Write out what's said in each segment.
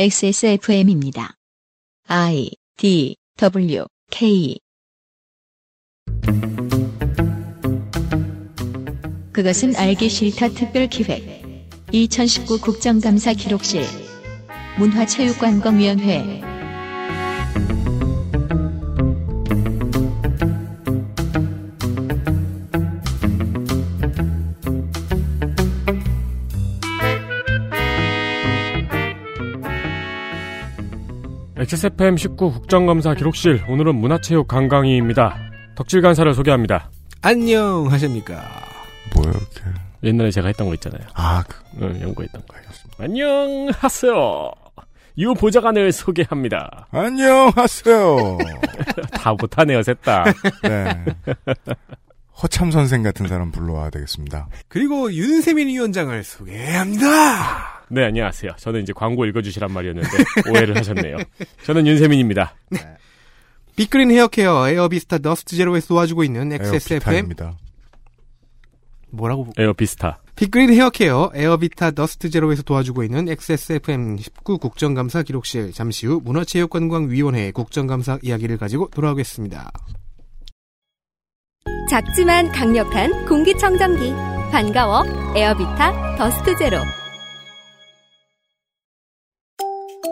XSFM입니다. I D W K. 그것은 알기 싫다 특별기획. 2019 국정감사 기록실. 문화체육관광위원회 XSFM 19 국정감사 기록실 오늘은 문화체육 관광위입니다. 덕질 간사를 소개합니다. 안녕하십니까. 뭐야 이렇게 옛날에 제가 했던 거 있잖아요. 아 그, 응, 연구했던 거. 안녕하세요. 유 보좌관을 소개합니다. 안녕하세요. 다 못하네요, 셋다. 네. 허참 선생 같은 사람 불러와야 되겠습니다. 그리고 윤세민 위원장을 소개합니다. 네, 안녕하세요. 저는 이제 광고 읽어주시란 말이었는데 오해를 하셨네요. 저는 윤세민입니다. 빅그린 헤어케어 에어비스타 더스트 제로에서 도와주고 있는 XSFM 에어비타입니다. 뭐라고 에어비스타. 빅그린 헤어케어 에어비타 더스트 제로에서 도와주고 있는 XSFM 19 국정감사 기록실 잠시 후 문화체육관광위원회 국정감사 이야기를 가지고 돌아오겠습니다. 작지만 강력한 공기청정기 반가워 에어비타 더스트 제로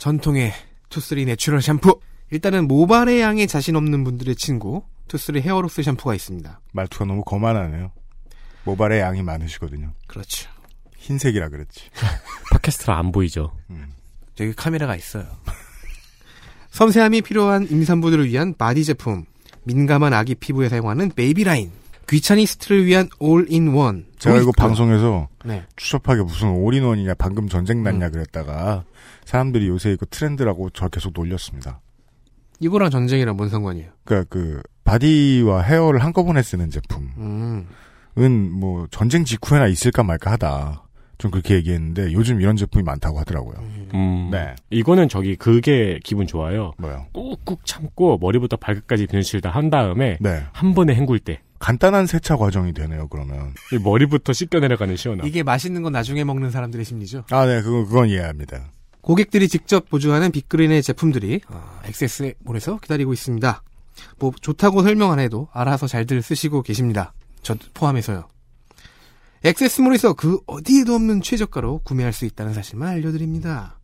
전통의 투쓰리 natural 샴푸. 일단은 모발의 양에 자신 없는 분들의 친구 투쓰리 hair loss 샴푸가 있습니다. 말투가 너무 거만하네요. 모발에 양이 많으시거든요. 그렇죠. 흰색이라 그랬지. 팟캐스트라 안 보이죠. 저기 카메라가 있어요. 섬세함이 필요한 임산부들을 위한 바디 제품, 민감한 아기 피부에 사용하는 베이비 라인, 귀차니스트를 위한 올인원. 제가 이거 방송에서 네. 추접하게 무슨 올인원이냐 방금 전쟁 났냐 음. 그랬다가 사람들이 요새 이거 트렌드라고 저 계속 놀렸습니다. 이거랑 전쟁이랑 뭔 상관이에요? 그러니까 그 바디와 헤어를 한꺼번에 쓰는 제품은 음. 뭐 전쟁 직후에나 있을까 말까 하다. 좀 그렇게 얘기했는데 요즘 이런 제품이 많다고 하더라고요. 음, 네. 이거는 저기 그게 기분 좋아요. 뭐요? 꾹꾹 참고 머리부터 발끝까지 변실 다한 다음에 네. 한 번에 헹굴 때. 간단한 세차 과정이 되네요. 그러면. 이 머리부터 씻겨 내려가는 시원함. 이게 맛있는 건 나중에 먹는 사람들의 심리죠. 아, 네, 그건 그건 이해합니다. 고객들이 직접 보증하는 빅그린의 제품들이 어, XS몰에서 기다리고 있습니다. 뭐 좋다고 설명 안 해도 알아서 잘들 쓰시고 계십니다. 저 포함해서요. XS몰에서 그 어디에도 없는 최저가로 구매할 수 있다는 사실만 알려드립니다.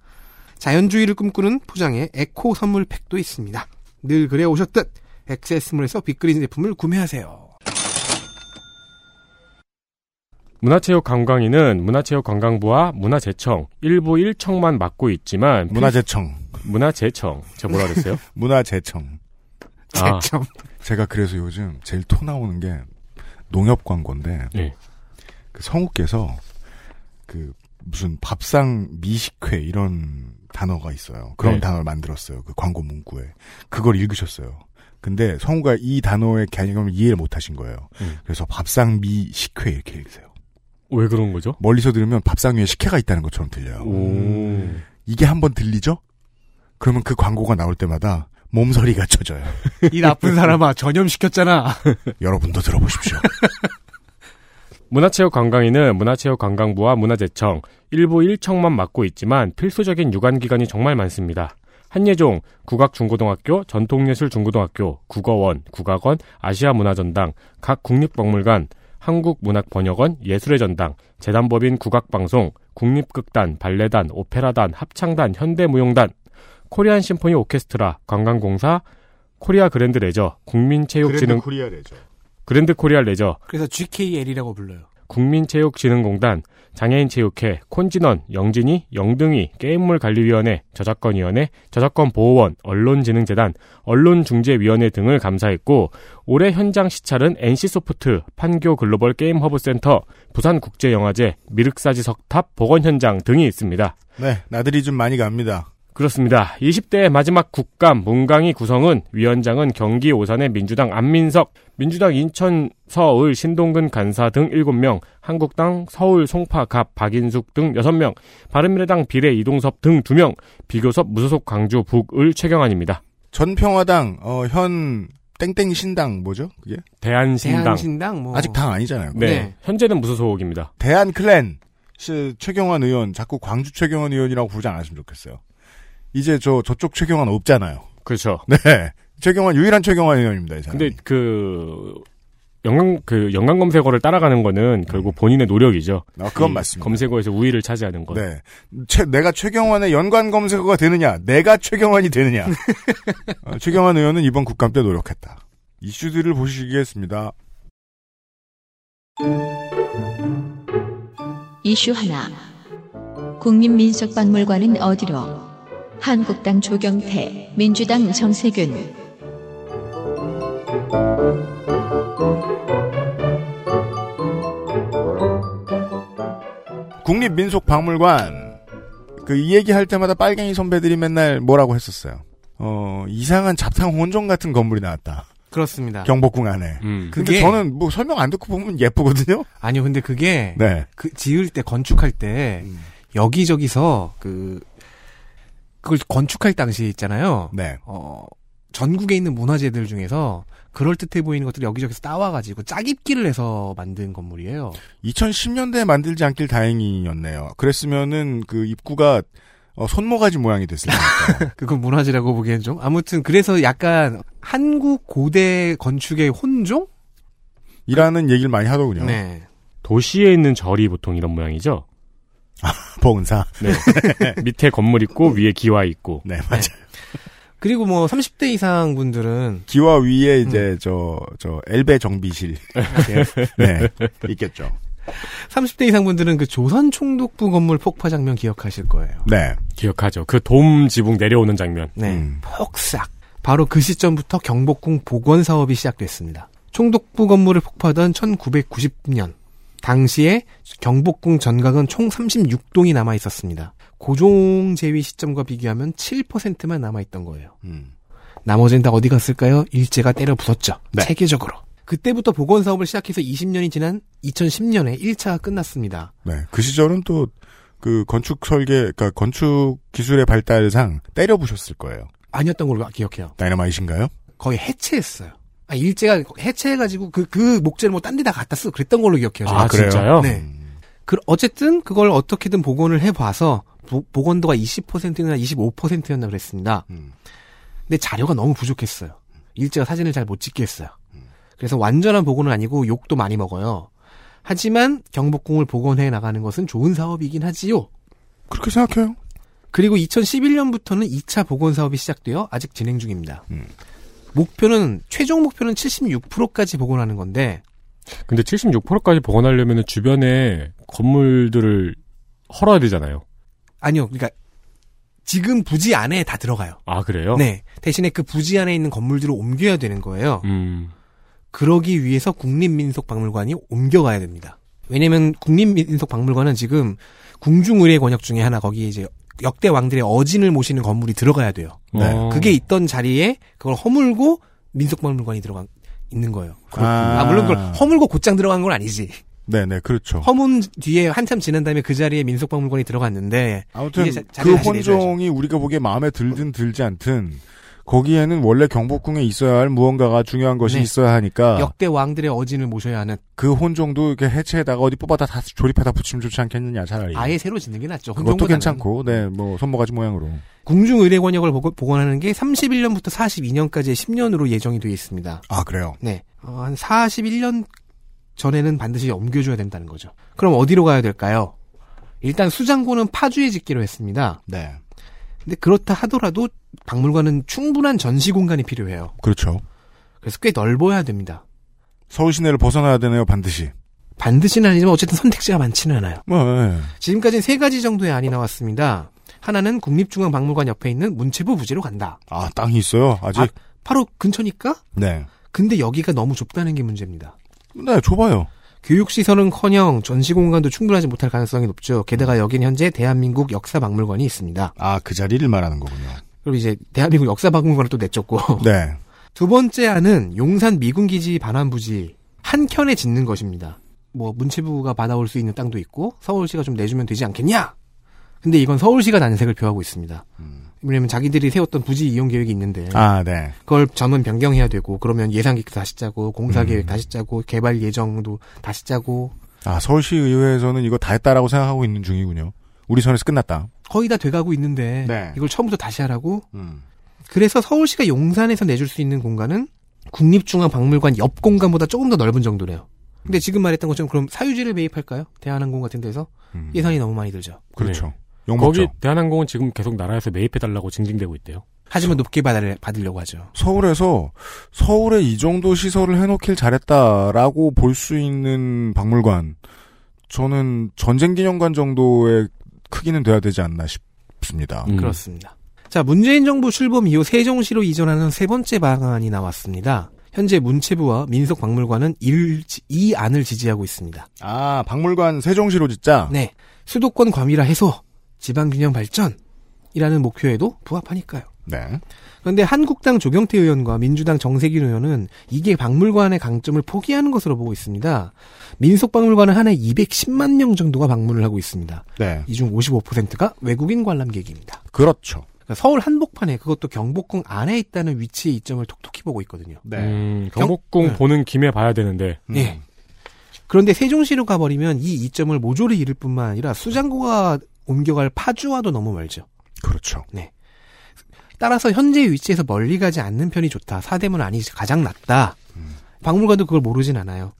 자연주의를 꿈꾸는 포장의 에코 선물 팩도 있습니다. 늘 그래 오셨듯 XS몰에서 빅그린 제품을 구매하세요. 문화체육관광위는 문화체육관광부와 문화재청 일부 1청만 맡고 있지만 문화재청, 문화재청 저 뭐라 그랬어요? 문화재청. 아. 제점. 제가 그래서 요즘 제일 토 나오는 게 농협 광고인데 네. 그 성우께서 그 무슨 밥상 미식회 이런 단어가 있어요. 그런 네. 단어를 만들었어요. 그 광고 문구에 그걸 읽으셨어요. 근데 성우가 이 단어의 개념을 이해를 못 하신 거예요. 음. 그래서 밥상 미식회 이렇게 읽으세요. 왜 그런 거죠? 멀리서 들으면 밥상 위에 식혜가 있다는 것처럼 들려요. 오. 이게 한번 들리죠? 그러면 그 광고가 나올 때마다 몸서리가 쳐져요. 이 나쁜 사람아 전염시켰잖아. 여러분도 들어보십시오. 문화체육관광위는 문화체육관광부와 문화재청 일부 1청만 맡고 있지만 필수적인 유관기관이 정말 많습니다. 한예종, 국악중고등학교, 전통예술중고등학교, 국어원, 국악원, 아시아문화전당, 각 국립박물관, 한국문학번역원, 예술의 전당, 재단법인 국악방송, 국립극단, 발레단, 오페라단, 합창단, 현대무용단, 코리안 심포니 오케스트라, 관광공사, 코리아 그랜드 레저, 국민체육진흥, 코리아 레저. 그랜드 코리아 레저, 그래서 GKL이라고 불러요. 국민체육진흥공단, 장애인체육회, 콘진원, 영진위, 영등위, 게임물관리위원회, 저작권위원회, 저작권보호원, 언론진흥재단, 언론중재위원회 등을 감사했고 올해 현장 시찰은 NC소프트, 판교 글로벌 게임허브센터, 부산국제영화제, 미륵사지 석탑, 복원현장 등이 있습니다. 네, 나들이 좀 많이 갑니다. 그렇습니다. 20대 마지막 국감 문강희 구성은 위원장은 경기 오산의 민주당 안민석, 민주당 인천 서울 신동근 간사 등 7명, 한국당 서울 송파 갑 박인숙 등 6명, 바른미래당 비례 이동섭 등 2명, 비교섭 무소속 광주 북을 최경환입니다. 전평화당 어, 현 땡땡 신당 뭐죠? 그게 대한신당. 대한신당 뭐 아직 당 아니잖아요. 네, 네. 현재는 무소속입니다. 대한 클랜 시- 최경환 의원 자꾸 광주 최경환 의원이라고 부르지 않았으면 좋겠어요. 이제 저 저쪽 최경환 없잖아요. 그렇죠. 네, 최경환 유일한 최경환 의원입니다. 이 사람이. 근데 그 연관 그 연관 검색어를 따라가는 거는 결국 본인의 노력이죠. 아, 그건 이 맞습니다. 검색어에서 우위를 차지하는 것. 네, 최, 내가 최경환의 연관 검색어가 되느냐, 내가 최경환이 되느냐. 어, 최경환 의원은 이번 국감 때 노력했다. 이슈들을 보시겠습니다. 이슈 하나. 국민민속박물관은 어디로? 한국당 조경태, 민주당 정세균. 국립민속박물관 그 이 얘기할 때마다 빨갱이 선배들이 맨날 뭐라고 했었어요. 어 이상한 잡탕 혼종 같은 건물이 나왔다. 그렇습니다. 경복궁 안에. 음. 근데 저는 뭐 설명 안 듣고 보면 예쁘거든요. 아니요, 근데 그게 네. 그 지을 때 건축할 때 음. 여기저기서 그 그걸 건축할 당시에 있잖아요. 네. 어 전국에 있는 문화재들 중에서 그럴듯해 보이는 것들을 여기저기서 따와가지고 짜깁기를 해서 만든 건물이에요. 2010년대에 만들지 않길 다행이었네요. 그랬으면은 그 입구가 어, 손모가지 모양이 됐을 테니까. 그건 문화재라고 보기엔 좀 아무튼 그래서 약간 한국 고대 건축의 혼종? 이라는 얘기를 많이 하더군요. 네. 도시에 있는 절이 보통 이런 모양이죠. 보은사. 네. 밑에 건물 있고 위에 기와 있고. 네, 맞아요. 그리고 뭐 30대 이상 분들은 기와 위에 음. 이제 저, 저, 엘베 정비실. 네. 있겠죠. 30대 이상 분들은 그 조선 총독부 건물 폭파 장면 기억하실 거예요. 네. 기억하죠. 그 돔 지붕 내려오는 장면. 네. 음. 폭삭. 바로 그 시점부터 경복궁 복원 사업이 시작됐습니다. 총독부 건물을 폭파하던 1990년. 당시에 경복궁 전각은 총 36동이 남아 있었습니다. 고종 제위 시점과 비교하면 7%만 남아 있던 거예요. 음. 나머지는 다 어디 갔을까요? 일제가 때려 부쉈죠. 네. 체계적으로. 그때부터 복원 사업을 시작해서 20년이 지난 2010년에 1차가 끝났습니다. 네. 그 시절은 또, 그 건축 설계, 그니까 건축 기술의 발달상 때려 부셨을 거예요. 아니었던 걸로 기억해요. 다이너마이신가요? 거의 해체했어요. 아, 일제가 해체해가지고 그, 그 목재를 뭐 딴 데다 갖다 쓰고 그랬던 걸로 기억해요. 아, 제가. 진짜요? 네. 그, 어쨌든 그걸 어떻게든 복원을 해봐서 보- 복원도가 20%나 25%였나 그랬습니다. 음. 근데 자료가 너무 부족했어요. 일제가 사진을 잘 못 찍게 했어요. 그래서 완전한 복원은 아니고 욕도 많이 먹어요. 하지만 경복궁을 복원해 나가는 것은 좋은 사업이긴 하지요. 그렇게 생각해요. 그리고 2011년부터는 2차 복원 사업이 시작되어 아직 진행 중입니다. 음. 목표는 최종 목표는 76%까지 복원하는 건데 근데 76%까지 복원하려면 주변에 건물들을 헐어야 되잖아요. 아니요. 그러니까 지금 부지 안에 다 들어가요. 아, 그래요? 네. 대신에 그 부지 안에 있는 건물들을 옮겨야 되는 거예요. 음. 그러기 위해서 국립민속박물관이 옮겨가야 됩니다. 왜냐면 국립민속박물관은 지금 궁중의례 권역 중에 하나 거기에 이제 역대 왕들의 어진을 모시는 건물이 들어가야 돼요. 네. 어. 그게 있던 자리에 그걸 허물고 민속박물관이 들어가 있는 거예요. 아. 아, 물론 그걸 허물고 곧장 들어간 건 아니지. 네네, 그렇죠. 허문 뒤에 한참 지난 다음에 그 자리에 민속박물관이 들어갔는데 아무튼 자- 그. 혼종이 우리가 보기에 마음에 들든 들지 않든 거기에는 원래 경복궁에 있어야 할 무언가가 중요한 것이 네. 있어야 하니까 역대 왕들의 어진을 모셔야 하는 그 혼종도 이렇게 해체에다가 어디 뽑아다 다 조립해다 붙이면 좋지 않겠느냐 차라리. 아예 새로 짓는 게 낫죠. 그것도. 괜찮고, 네, 뭐 손모가지 모양으로. 궁중의례권역을 복- 복원하는 게 31년부터 42년까지의 10년으로 예정이 되어 있습니다. 아 그래요. 네. 어, 한 41년 전에는 반드시 옮겨줘야 된다는 거죠. 그럼 어디로 가야 될까요? 일단 수장고는 파주에 짓기로 했습니다. 네, 근데 그렇다 하더라도 박물관은 충분한 전시 공간이 필요해요. 그렇죠. 그래서 꽤 넓어야 됩니다. 서울 시내를 벗어나야 되네요 반드시. 반드시는 아니지만 어쨌든 선택지가 많지는 않아요. 뭐, 예. 지금까지는 세 가지 정도의 안이 나왔습니다. 하나는 국립중앙박물관 옆에 있는 문체부 부지로 간다. 아, 땅이 있어요, 아직? 아, 바로 근처니까? 네. 근데 여기가 너무 좁다는 게 문제입니다. 네, 좁아요. 교육시설은커녕 전시공간도 충분하지 못할 가능성이 높죠. 게다가 여기는 현재 대한민국 역사박물관이 있습니다. 아, 그 자리를 말하는 거군요. 그리고 이제 대한민국 역사박물관을 또 내쫓고 네. 두 번째 안은 용산 미군기지 반환부지 한 켠에 짓는 것입니다. 뭐 문체부가 받아올 수 있는 땅도 있고 서울시가 좀 내주면 되지 않겠냐? 근데 이건 서울시가 난색을 표하고 있습니다. 왜냐면 자기들이 세웠던 부지 이용 계획이 있는데 아, 네. 그걸 전원 변경해야 되고 그러면 예산 계획 다시 짜고 공사 음. 계획 다시 짜고 개발 예정도 다시 짜고 아, 서울시 의회에서는 이거 다 했다라고 생각하고 있는 중이군요. 우리 선에서 끝났다. 거의 다 돼가고 있는데 네. 이걸 처음부터 다시 하라고 음. 그래서 서울시가 용산에서 내줄 수 있는 공간은 국립중앙박물관 옆 공간보다 조금 더 넓은 정도래요. 근데 지금 말했던 것처럼 그럼 사유지를 매입할까요? 대한항공 같은 데서 음. 예산이 너무 많이 들죠. 그렇죠. 네. 거기 대한항공은 지금 계속 나라에서 매입해달라고 징징대고 있대요. 하지만 높게 받을, 받으려고 하죠. 서울에서 서울에 이 정도 시설을 해놓길 잘했다라고 볼 수 있는 박물관 저는 전쟁기념관 정도의 크기는 돼야 되지 않나 싶습니다. 음. 그렇습니다. 자, 문재인 정부 출범 이후 세종시로 이전하는 세 번째 방안이 나왔습니다. 현재 문체부와 민속박물관은 일, 이 안을 지지하고 있습니다. 아 박물관 세종시로 짓자. 네. 수도권 과밀화 해소, 지방균형 발전이라는 목표에도 부합하니까요. 네. 그런데 한국당 조경태 의원과 민주당 정세균 의원은 이게 박물관의 강점을 포기하는 것으로 보고 있습니다. 민속박물관은 한 해 210만 명 정도가 방문을 하고 있습니다. 네. 이 중 55%가 외국인 관람객입니다. 그렇죠. 그러니까 서울 한복판에 그것도 경복궁 안에 있다는 위치의 이점을 톡톡히 보고 있거든요. 네. 음, 경복궁 네. 보는 김에 봐야 되는데 음. 예. 그런데 세종시로 가버리면 이 이점을 모조리 잃을 뿐만 아니라 수장고가 옮겨갈 파주와도 너무 멀죠. 그렇죠. 따라서 현재 위치에서 멀리 가지 않는 편이 좋다. 사대문 안이 가장 낫다. 박물관도 그걸 모르진 않아요.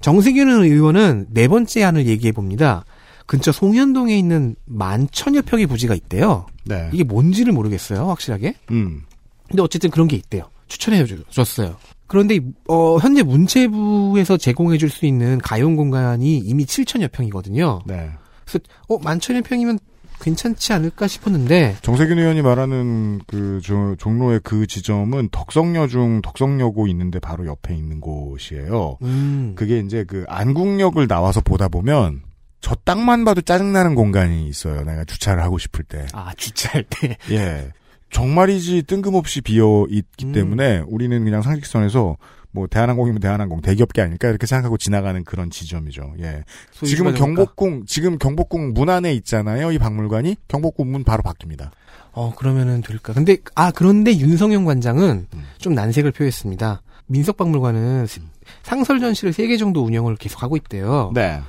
정세균 의원은 네 번째 안을 얘기해 봅니다. 근처 송현동에 있는 만천여 평의 부지가 있대요. 네. 이게 뭔지를 모르겠어요, 확실하게. 음. 근데 어쨌든 그런 게 있대요. 추천해 주- 줬어요. 그런데 어, 현재 문체부에서 제공해 줄 수 있는 가용 공간이 이미 7천여 평이거든요. 네. 그래서 어, 만천여 평이면 괜찮지 않을까 싶었는데 정세균 의원이 말하는 그 저, 종로의 그 지점은 덕성여중 덕성여고 있는데 바로 옆에 있는 곳이에요. 음, 그게 이제 그 안국역을 나와서 보다 보면 저 땅만 봐도 짜증나는 공간이 있어요. 내가 주차를 하고 싶을 때. 아 주차할 때 예. 정말이지 뜬금없이 비어 있기 음. 때문에 우리는 그냥 상식선에서 뭐 대한항공이면 대한항공 대기업계 아닐까 이렇게 생각하고 지나가는 그런 지점이죠. 예. 지금은 경복궁 지금 경복궁 문 안에 있잖아요. 이 박물관이 경복궁 문 바로 바뀝니다. 어 그러면은 될까? 근데 아 그런데 윤성영 관장은 음. 좀 난색을 표했습니다. 민속박물관은 상설 전시를 세 개 정도 운영을 계속하고 있대요. 네.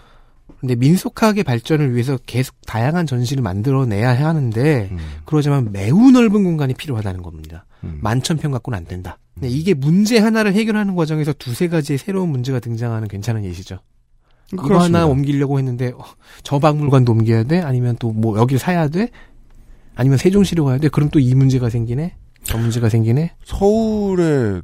근데 민속학의 발전을 위해서 계속 다양한 전시를 만들어내야 하는데 음. 그러지만 매우 넓은 공간이 필요하다는 겁니다. 음. 만천 평 갖고는 안 된다. 근데 이게 문제 하나를 해결하는 과정에서 두세 가지의 새로운 문제가 등장하는 괜찮은 예시죠. 이거 그렇습니다. 하나 옮기려고 했는데 어, 저 박물관도 옮겨야 돼? 아니면 또 뭐 여기를 사야 돼? 아니면 세종시로 가야 돼? 그럼 또 이 문제가 생기네? 저 문제가 생기네? 서울에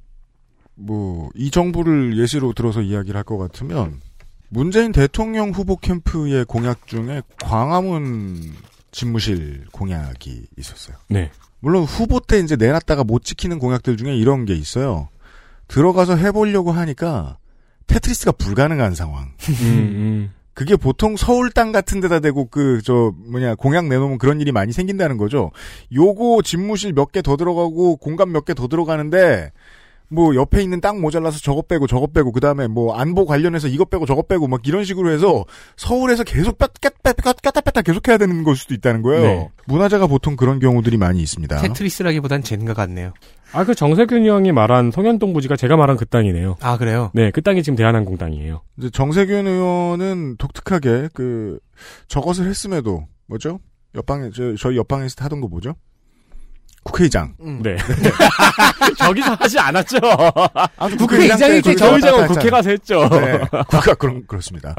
뭐 이 정부를 예시로 들어서 이야기를 할 것 같으면 문재인 대통령 후보 캠프의 공약 중에 광화문 집무실 공약이 있었어요. 네. 물론 후보 때 이제 내놨다가 못 지키는 공약들 중에 이런 게 있어요. 들어가서 해보려고 하니까 테트리스가 불가능한 상황. 음, 음. 그게 보통 서울 땅 같은 데다 대고 그 저 뭐냐 공약 내놓으면 그런 일이 많이 생긴다는 거죠. 요거 집무실 몇 개 더 들어가고 공간 몇 개 더 들어가는데 뭐 옆에 있는 땅 모자라서 저것 빼고 저것 빼고 그 다음에 뭐 안보 관련해서 이것 빼고 저것 빼고 막 이런 식으로 해서 서울에서 계속 뺐다 뺐다 뺐다 뺐다 계속 해야 되는 걸 수도 있다는 거예요. 네. 문화재가 보통 그런 경우들이 많이 있습니다. 테트리스라기보단 젠가 같네요. 아, 그 정세균 형이 말한 송현동 부지가 제가 말한 그 땅이네요. 아 그래요? 네, 그 땅이 지금 대한항공 땅이에요. 이제 정세균 의원은 독특하게 그 저것을 했음에도 뭐죠? 옆방에 저, 저희 옆방에서 하던 거 뭐죠? 국회의장. 음. 네. 저기서 하지 않았죠. 아무튼 국회의장이 때 이제 저희 저기서 장은 왔다 국회 가서 했죠. 네, 국가 그런 그렇습니다.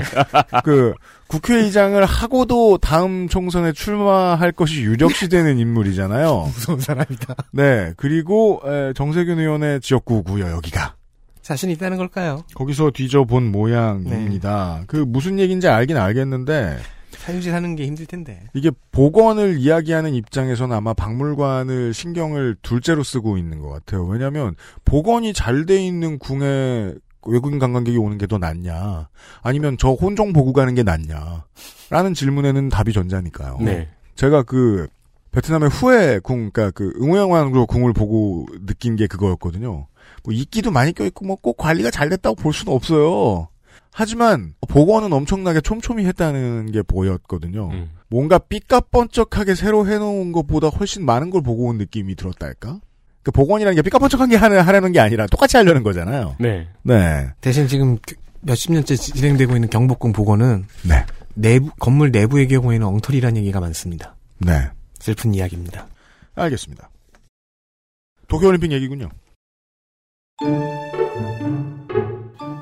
그 국회의장을 하고도 다음 총선에 출마할 것이 유력시되는 인물이잖아요. 무서운 사람이다. 네, 그리고 에, 정세균 의원의 지역구고요 여기가. 자신 있다는 걸까요? 거기서 뒤져본 모양입니다. 그 무슨 얘기인지 알긴 알겠는데 사유지 사는 게 힘들 텐데. 이게 복원을 이야기하는 입장에서는 아마 박물관을 신경을 둘째로 쓰고 있는 것 같아요. 왜냐하면 복원이 잘 돼 있는 궁에 외국인 관광객이 오는 게 더 낫냐, 아니면 저 혼종 보고 가는 게 낫냐, 라는 질문에는 답이 전자니까요. 네. 제가 그 베트남의 후에 궁, 그러니까 그 응호양왕으로 궁을 보고 느낀 게 그거였거든요. 뭐 이끼도 많이 껴있고 뭐 꼭 관리가 잘 됐다고 볼 수는 없어요. 하지만 복원은 엄청나게 촘촘히 했다는 게 보였거든요. 음. 뭔가 삐까뻔쩍하게 새로 해놓은 것보다 훨씬 많은 걸 보고 온 느낌이 들었달까? 그 복원이라는 게 삐까뻔쩍한 게 하려- 하려는 게 아니라 똑같이 하려는 거잖아요. 네. 네. 대신 지금 그 몇십 년째 지- 진행되고 있는 경복궁 복원은 네. 내부 건물 내부의 경우에는 엉터리라는 얘기가 많습니다. 네. 슬픈 이야기입니다. 알겠습니다. 도쿄올림픽 얘기군요.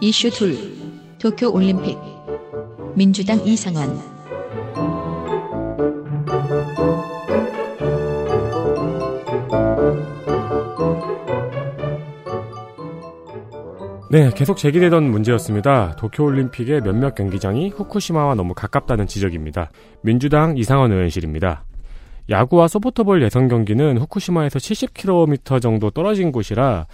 이슈 둘 도쿄 올림픽 민주당 이상원 네, 계속 제기되던 문제였습니다. 도쿄올림픽의 몇몇 경기장이 후쿠시마와 너무 가깝다는 지적입니다. 민주당 이상원 의원실입니다. 야구와 소프트볼 예선 경기는 후쿠시마에서 70km 정도 떨어진 곳이라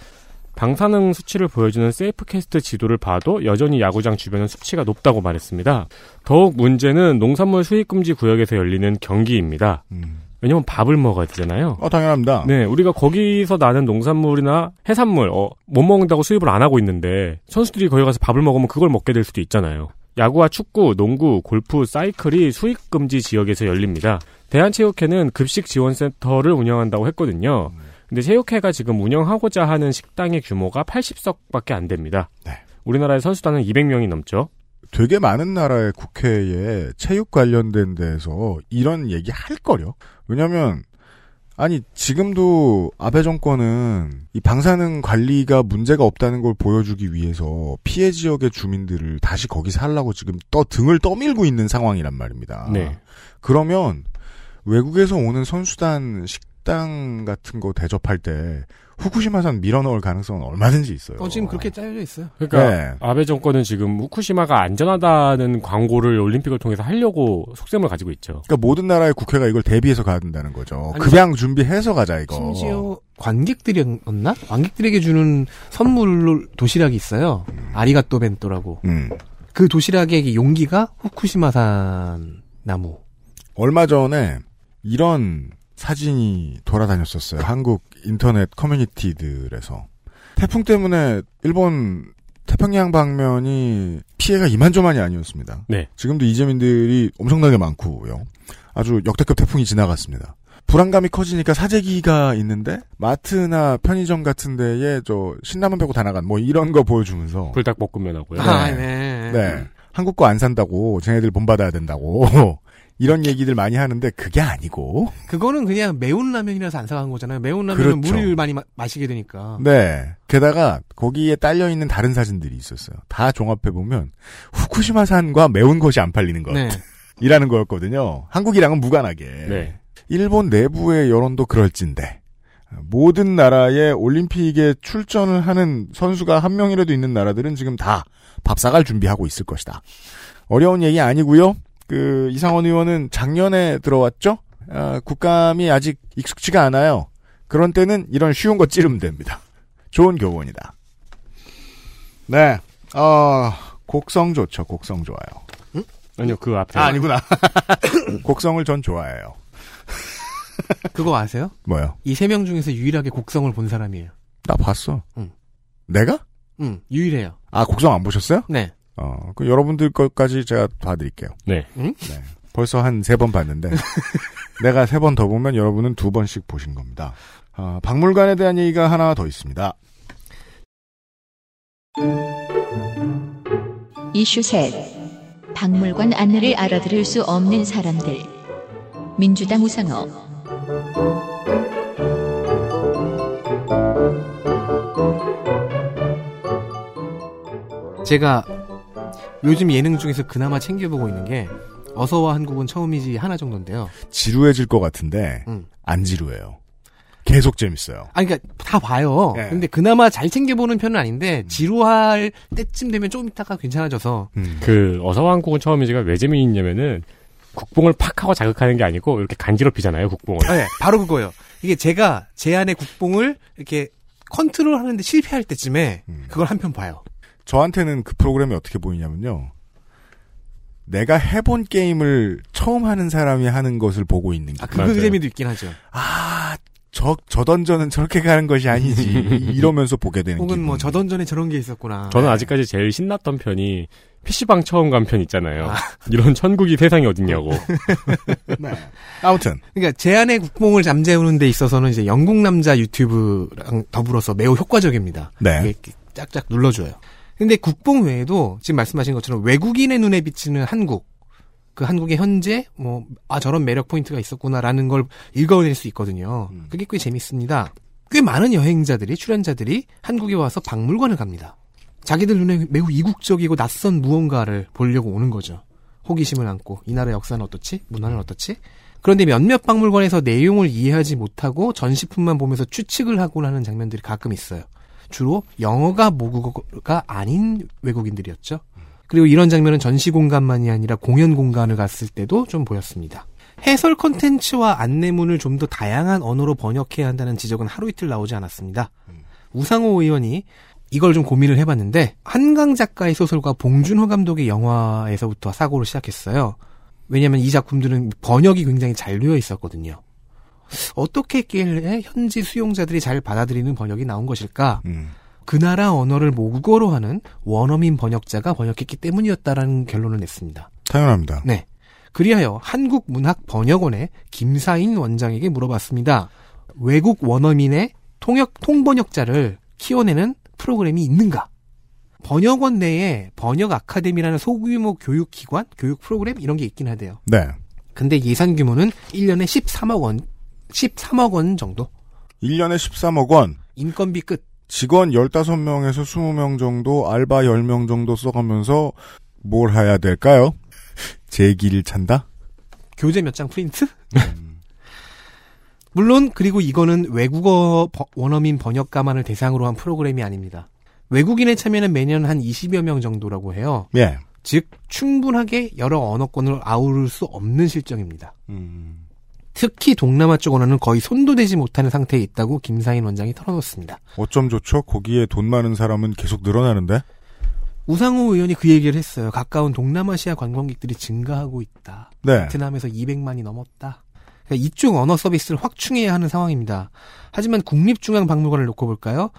방사능 수치를 보여주는 세이프캐스트 지도를 봐도 여전히 야구장 주변은 수치가 높다고 말했습니다. 더욱 문제는 농산물 수입 금지 구역에서 열리는 경기입니다. 음. 왜냐면 밥을 먹어야 되잖아요. 어, 당연합니다. 네, 우리가 거기서 나는 농산물이나 해산물, 어, 못 먹는다고 수입을 안 하고 있는데, 선수들이 거기 가서 밥을 먹으면 그걸 먹게 될 수도 있잖아요. 야구와 축구, 농구, 골프, 사이클이 수익금지 지역에서 열립니다. 대한체육회는 급식 지원센터를 운영한다고 했거든요. 근데 체육회가 지금 운영하고자 하는 식당의 규모가 80석밖에 안 됩니다. 네. 우리나라의 선수단은 200명이 넘죠. 되게 많은 나라의 국회에 체육 관련된 데서 이런 얘기 할 거려. 왜냐면, 아니, 지금도 아베 정권은 이 방사능 관리가 문제가 없다는 걸 보여주기 위해서 피해 지역의 주민들을 다시 거기 살라고 지금 떠, 등을 떠밀고 있는 상황이란 말입니다. 네. 그러면 외국에서 오는 선수단 식 당 같은 거 대접할 때 후쿠시마산 밀어넣을 가능성은 얼마든지 있어요. 어, 지금 그렇게 짜여져 있어요. 그러니까 네. 아베 정권은 지금 후쿠시마가 안전하다는 광고를 올림픽을 통해서 하려고 속셈을 가지고 있죠. 그러니까 모든 나라의 국회가 이걸 대비해서 가야 된다는 거죠. 아니, 급양 준비해서 가자 이거. 심지어 관객들이었나? 관객들에게 주는 선물 도시락이 있어요. 아리가또 벤또라고. 음. 그 도시락의 용기가 후쿠시마산 나무. 얼마 전에 이런 사진이 돌아다녔었어요. 한국 인터넷 커뮤니티들에서. 태풍 때문에 일본 태평양 방면이 피해가 이만저만이 아니었습니다. 네. 지금도 이재민들이 엄청나게 많고요. 아주 역대급 태풍이 지나갔습니다. 불안감이 커지니까 사재기가 있는데 마트나 편의점 같은 데에 저 신라면 빼고 다 나간 뭐 이런 거 보여주면서 불닭볶음면 하고요. 아, 네. 네. 한국 거 안 산다고 쟤네들 본받아야 된다고 이런 얘기들 많이 하는데 그게 아니고 그거는 그냥 매운 라면이라서 안 사간 거잖아요. 매운 라면은 그렇죠. 물을 많이 마, 시게 되니까. 네. 게다가 거기에 딸려 있는 다른 사진들이 있었어요. 다 종합해 보면 후쿠시마산과 매운 것이 안 팔리는 것 네. 이라는 거였거든요. 한국이랑은 무관하게. 네. 일본 내부의 여론도 그럴진데 모든 나라의 올림픽에 출전을 하는 선수가 한 명이라도 있는 나라들은 지금 다 밥 사갈 준비하고 있을 것이다. 어려운 얘기 아니고요. 그 이상원 의원은 작년에 들어왔죠. 아, 국감이 아직 익숙치가 않아요. 그런 때는 이런 쉬운 거 찌르면 됩니다. 좋은 교훈이다. 네. 어, 곡성 좋죠. 곡성 좋아요. 아니요, 그 앞에. 아, 아니구나. 곡성을 전 좋아해요. 그거 아세요? 뭐요? 이 세 명 중에서 유일하게 곡성을 본 사람이에요. 나 봤어. 응. 내가? 응, 유일해요. 아, 곡성 안 보셨어요? 네. 어, 그 여러분들 것까지 제가 봐드릴게요. 네. 벌써 한 세 번 봤는데, 내가 세 번 더 보면 여러분은 두 번씩 보신 겁니다. 아, 박물관에 대한 얘기가 하나 더 있습니다. 이슈 셋 박물관 안내를 알아들을 수 없는 사람들 민주당 우상호 제가 요즘 예능 중에서 그나마 챙겨보고 있는 게 어서와 한국은 처음이지 하나 정도인데요. 지루해질 것 같은데, 음. 안 지루해요. 계속 재밌어요. 아니, 그니까, 다 봐요. 예. 근데 그나마 잘 챙겨보는 편은 아닌데, 지루할 때쯤 되면 조금 있다가 괜찮아져서, 음. 그 어서와 한국은 처음이지가 왜 재미있냐면은 국뽕을 팍 하고 자극하는 게 아니고 이렇게 간지럽히잖아요 국뽕을. 네, 바로 그거예요. 이게 제가 제 안의 국뽕을 이렇게 컨트롤 하는데 실패할 때쯤에, 음. 그걸 한 편 봐요. 저한테는 그 프로그램이 어떻게 보이냐면요. 내가 해본 게임을 처음 하는 사람이 하는 것을 보고 있는 게. 아, 그. 재미도 있긴 하죠. 아, 저, 저 던전은 저렇게 가는 것이 아니지. 이러면서 보게 되는 혹은 뭐, 기분. 저 던전에 저런 게 있었구나. 저는 아직까지 제일 신났던 편이 PC방 처음 간 편 있잖아요. 아. 이런 천국이 세상에 어딨냐고. 네. 아무튼. 그러니까 제 안의 국뽕을 잠재우는 데 있어서는 이제 영국 남자 유튜브랑 더불어서 매우 효과적입니다. 네. 짝짝 눌러줘요. 근데 국뽕 외에도 지금 말씀하신 것처럼 외국인의 눈에 비치는 한국, 그 한국의 현재 뭐 아 저런 매력 포인트가 있었구나라는 걸 읽어낼 수 있거든요. 음. 그게 꽤 재밌습니다. 꽤 많은 여행자들이 출연자들이 한국에 와서 박물관을 갑니다. 자기들 눈에 매우 이국적이고 낯선 무언가를 보려고 오는 거죠. 호기심을 안고 이 나라 역사는 어떻지? 문화는 어떻지? 그런데 몇몇 박물관에서 내용을 이해하지 못하고 전시품만 보면서 추측을 하곤 하는 장면들이 가끔 있어요. 주로 영어가 모국어가 아닌 외국인들이었죠. 그리고 이런 장면은 전시 공간만이 아니라 공연 공간을 갔을 때도 좀 보였습니다. 해설 컨텐츠와 안내문을 좀 더 다양한 언어로 번역해야 한다는 지적은 하루 이틀 나오지 않았습니다. 우상호 의원이 이걸 좀 고민을 해봤는데 한강 작가의 소설과 봉준호 감독의 영화에서부터 사고를 시작했어요. 왜냐하면 이 작품들은 번역이 굉장히 잘 되어 있었거든요. 어떻게 했길래 현지 수용자들이 잘 받아들이는 번역이 나온 것일까? 음. 그 나라 언어를 모국어로 하는 원어민 번역자가 번역했기 때문이었다라는 결론을 냈습니다. 당연합니다. 네. 그리하여 한국문학번역원의 김사인 원장에게 물어봤습니다. 외국 원어민의 통역, 통번역자를 키워내는 프로그램이 있는가? 번역원 내에 번역 아카데미라는 소규모 교육 기관, 교육 프로그램 이런 게 있긴 하대요. 네. 근데 예산 규모는 1년에 13억 원, 13억 원 정도? 1년에 13억 원. 인건비 끝. 직원 15명에서 20명 정도, 알바 10명 정도 써가면서 뭘 해야 될까요? 제기를 찬다? 교재 몇 장 프린트? 물론 그리고 이거는 외국어 버- 원어민 번역가만을 대상으로 한 프로그램이 아닙니다. 외국인의 참여는 매년 한 20여 명 정도라고 해요. 예. 즉 충분하게 여러 언어권을 아우를 수 없는 실정입니다. 음. 특히 동남아 쪽 언어는 거의 손도 대지 못하는 상태에 있다고 김상인 원장이 털어놓습니다. 어쩜 좋죠? 거기에 돈 많은 사람은 계속 늘어나는데? 우상호 의원이 그 얘기를 했어요. 가까운 동남아시아 관광객들이 증가하고 있다. 네. 베트남에서 200만이 넘었다. 그러니까 이쪽 언어 서비스를 확충해야 하는 상황입니다. 하지만 국립중앙박물관을 놓고 볼까요?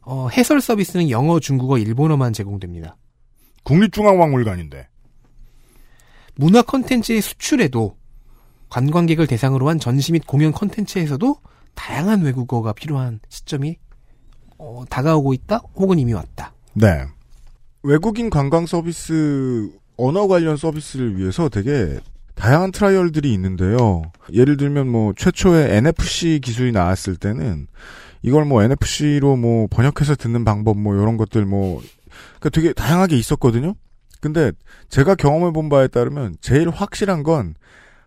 어, 해설 서비스는 영어, 중국어, 일본어만 제공됩니다. 국립중앙박물관인데. 문화 콘텐츠의 수출에도 관광객을 대상으로 한 전시 및 공연 콘텐츠에서도 다양한 외국어가 필요한 시점이 어, 다가오고 있다 혹은 이미 왔다. 네. 외국인 관광 서비스, 언어 관련 서비스를 위해서 되게 다양한 트라이얼들이 있는데요. 예를 들면 뭐 최초의 NFC 기술이 나왔을 때는 이걸 뭐 NFC로 뭐 번역해서 듣는 방법 뭐 이런 것들 뭐 그러니까 되게 다양하게 있었거든요. 근데 제가 경험해 본 바에 따르면 제일 확실한 건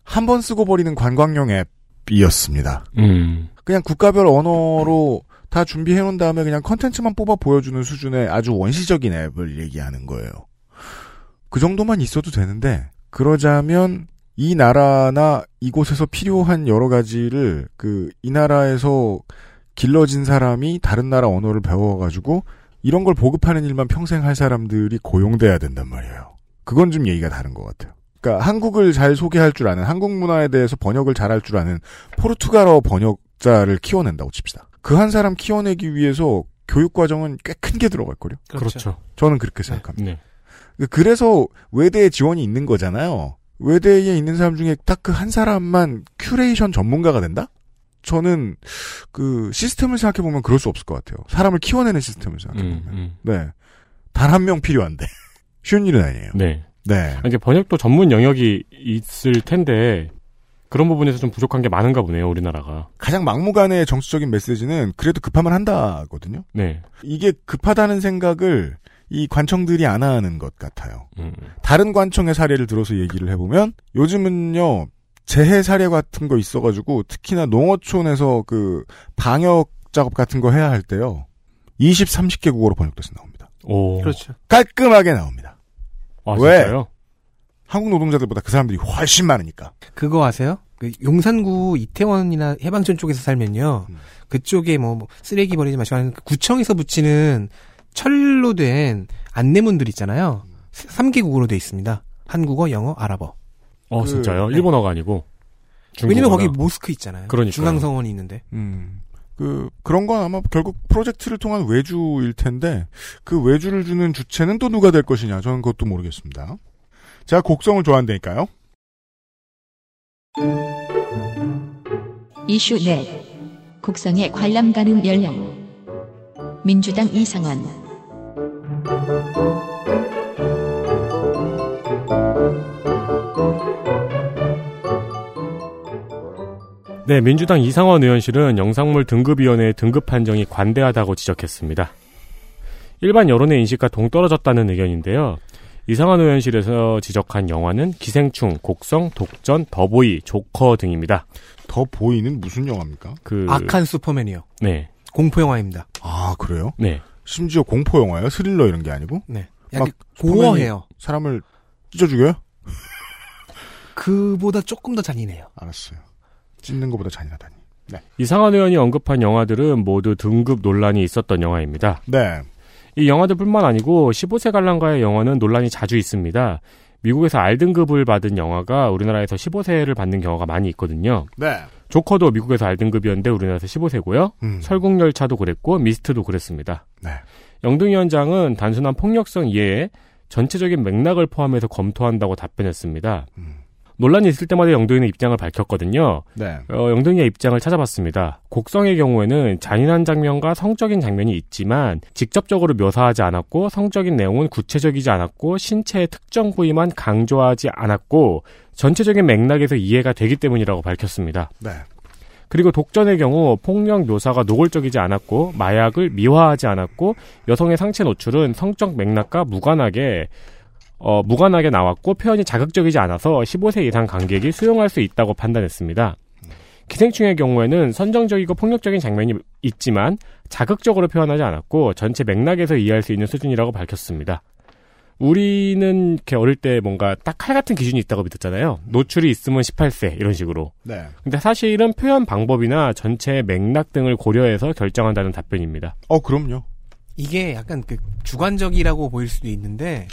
한 번 쓰고 버리는 관광용 앱이었습니다. 음. 그냥 국가별 언어로 다 준비해 놓은 다음에 그냥 컨텐츠만 뽑아 보여주는 수준의 아주 원시적인 앱을 얘기하는 거예요. 그 정도만 있어도 되는데 그러자면 이 나라나 이곳에서 필요한 여러 가지를 그 이 나라에서 길러진 사람이 다른 나라 언어를 배워가지고 이런 걸 보급하는 일만 평생 할 사람들이 고용돼야 된단 말이에요. 그건 좀 얘기가 다른 것 같아요. 그러니까 한국을 잘 소개할 줄 아는 한국 문화에 대해서 번역을 잘할 줄 아는 포르투갈어 번역자를 키워낸다고 칩시다. 그 한 사람 키워내기 위해서 교육 과정은 꽤 큰 게 들어갈 거요. 그렇죠. 저는 그렇게 생각합니다. 네. 그래서 외대에 지원이 있는 거잖아요. 외대에 있는 사람 중에 딱 그 한 사람만 큐레이션 전문가가 된다? 저는 그 시스템을 생각해 보면 그럴 수 없을 것 같아요. 사람을 키워내는 시스템을 생각해 음, 보면. 음. 네. 단 한 명 필요한데. 쉬운 일은 아니에요. 네. 네. 이제 번역도 전문 영역이 있을 텐데 그런 부분에서 좀 부족한 게 많은가 보네요, 우리나라가. 가장 막무가내의 정치적인 메시지는 그래도 급하면 한다거든요. 네. 이게 급하다는 생각을 이 관청들이 안 하는 것 같아요. 음. 다른 관청의 사례를 들어서 얘기를 해보면 요즘은요 재해 사례 같은 거 있어가지고 특히나 농어촌에서 그 방역 작업 같은 거 해야 할 때요. 20, 30개 국어로 번역돼서 나옵니다. 오. 그렇죠. 깔끔하게 나옵니다. 아, 왜? 진짜요? 한국 노동자들보다 그 사람들이 훨씬 많으니까. 그거 아세요? 그 용산구 이태원이나 해방촌 쪽에서 살면요. 음. 그쪽에 뭐, 뭐 쓰레기 버리지 마시고 하는 그 구청에서 붙이는 철로 된 안내문들 있잖아요. 3개국어로 돼 있습니다. 한국어, 영어, 아랍어. 어, 그- 진짜요? 네. 일본어가 아니고. 왜냐면 거기 중국어나. 모스크 있잖아요. 그러니까요. 중앙성원이 있는데. 음. 그, 그런 건 아마 결국 프로젝트를 통한 외주일 텐데, 그 외주를 주는 주체는 또 누가 될 것이냐, 저는 그것도 모르겠습니다. 제가 곡성을 좋아한다니까요? 이슈 넷 국성의 관람 가능 연령 민주당 이상원 네, 민주당 이상원 의원실은 영상물 등급위원회의 등급 판정이 관대하다고 지적했습니다. 일반 여론의 인식과 동떨어졌다는 의견인데요. 이상원 의원실에서 지적한 영화는 기생충, 곡성, 독전, 더보이, 조커 등입니다. 더 보이는 무슨 영화입니까? 그 악한 슈퍼맨이요. 네, 공포 영화입니다. 아, 그래요? 네. 심지어 공포 영화예요? 스릴러 이런 게 아니고? 네. 막 약간 고어해요. 사람을 찢어 죽여요? 그보다 조금 더 잔인해요. 알았어요. 찢는 것보다 잔인하다니. 네. 이상원 의원이 언급한 영화들은 모두 등급 논란이 있었던 영화입니다. 네. 이 영화들뿐만 아니고 15세 관람가의 영화는 논란이 자주 있습니다. 미국에서 R등급을 받은 영화가 우리나라에서 15세를 받는 경우가 많이 있거든요. 네. 조커도 미국에서 R등급이었는데 우리나라에서 15세고요. 음. 설국열차도 그랬고 미스트도 그랬습니다. 네. 영등 위원장은 단순한 폭력성 이외에 전체적인 맥락을 포함해서 검토한다고 답변했습니다. 음. 논란이 있을 때마다 영등이는 입장을 밝혔거든요. 네. 어, 영등이의 입장을 찾아봤습니다. 곡성의 경우에는 잔인한 장면과 성적인 장면이 있지만 직접적으로 묘사하지 않았고 성적인 내용은 구체적이지 않았고 신체의 특정 부위만 강조하지 않았고 전체적인 맥락에서 이해가 되기 때문이라고 밝혔습니다. 네. 그리고 독전의 경우 폭력 묘사가 노골적이지 않았고 마약을 미화하지 않았고 여성의 상체 노출은 성적 맥락과 무관하게 어, 무관하게 나왔고 표현이 자극적이지 않아서 15세 이상 관객이 수용할 수 있다고 판단했습니다. 기생충의 경우에는 선정적이고 폭력적인 장면이 있지만 자극적으로 표현하지 않았고 전체 맥락에서 이해할 수 있는 수준이라고 밝혔습니다. 우리는 이렇게 어릴 때 뭔가 딱 칼 같은 기준이 있다고 믿었잖아요. 노출이 있으면 18세 이런 식으로. 네. 근데 사실은 표현 방법이나 전체 맥락 등을 고려해서 결정한다는 답변입니다. 어, 그럼요. 이게 약간 그 주관적이라고 보일 수도 있는데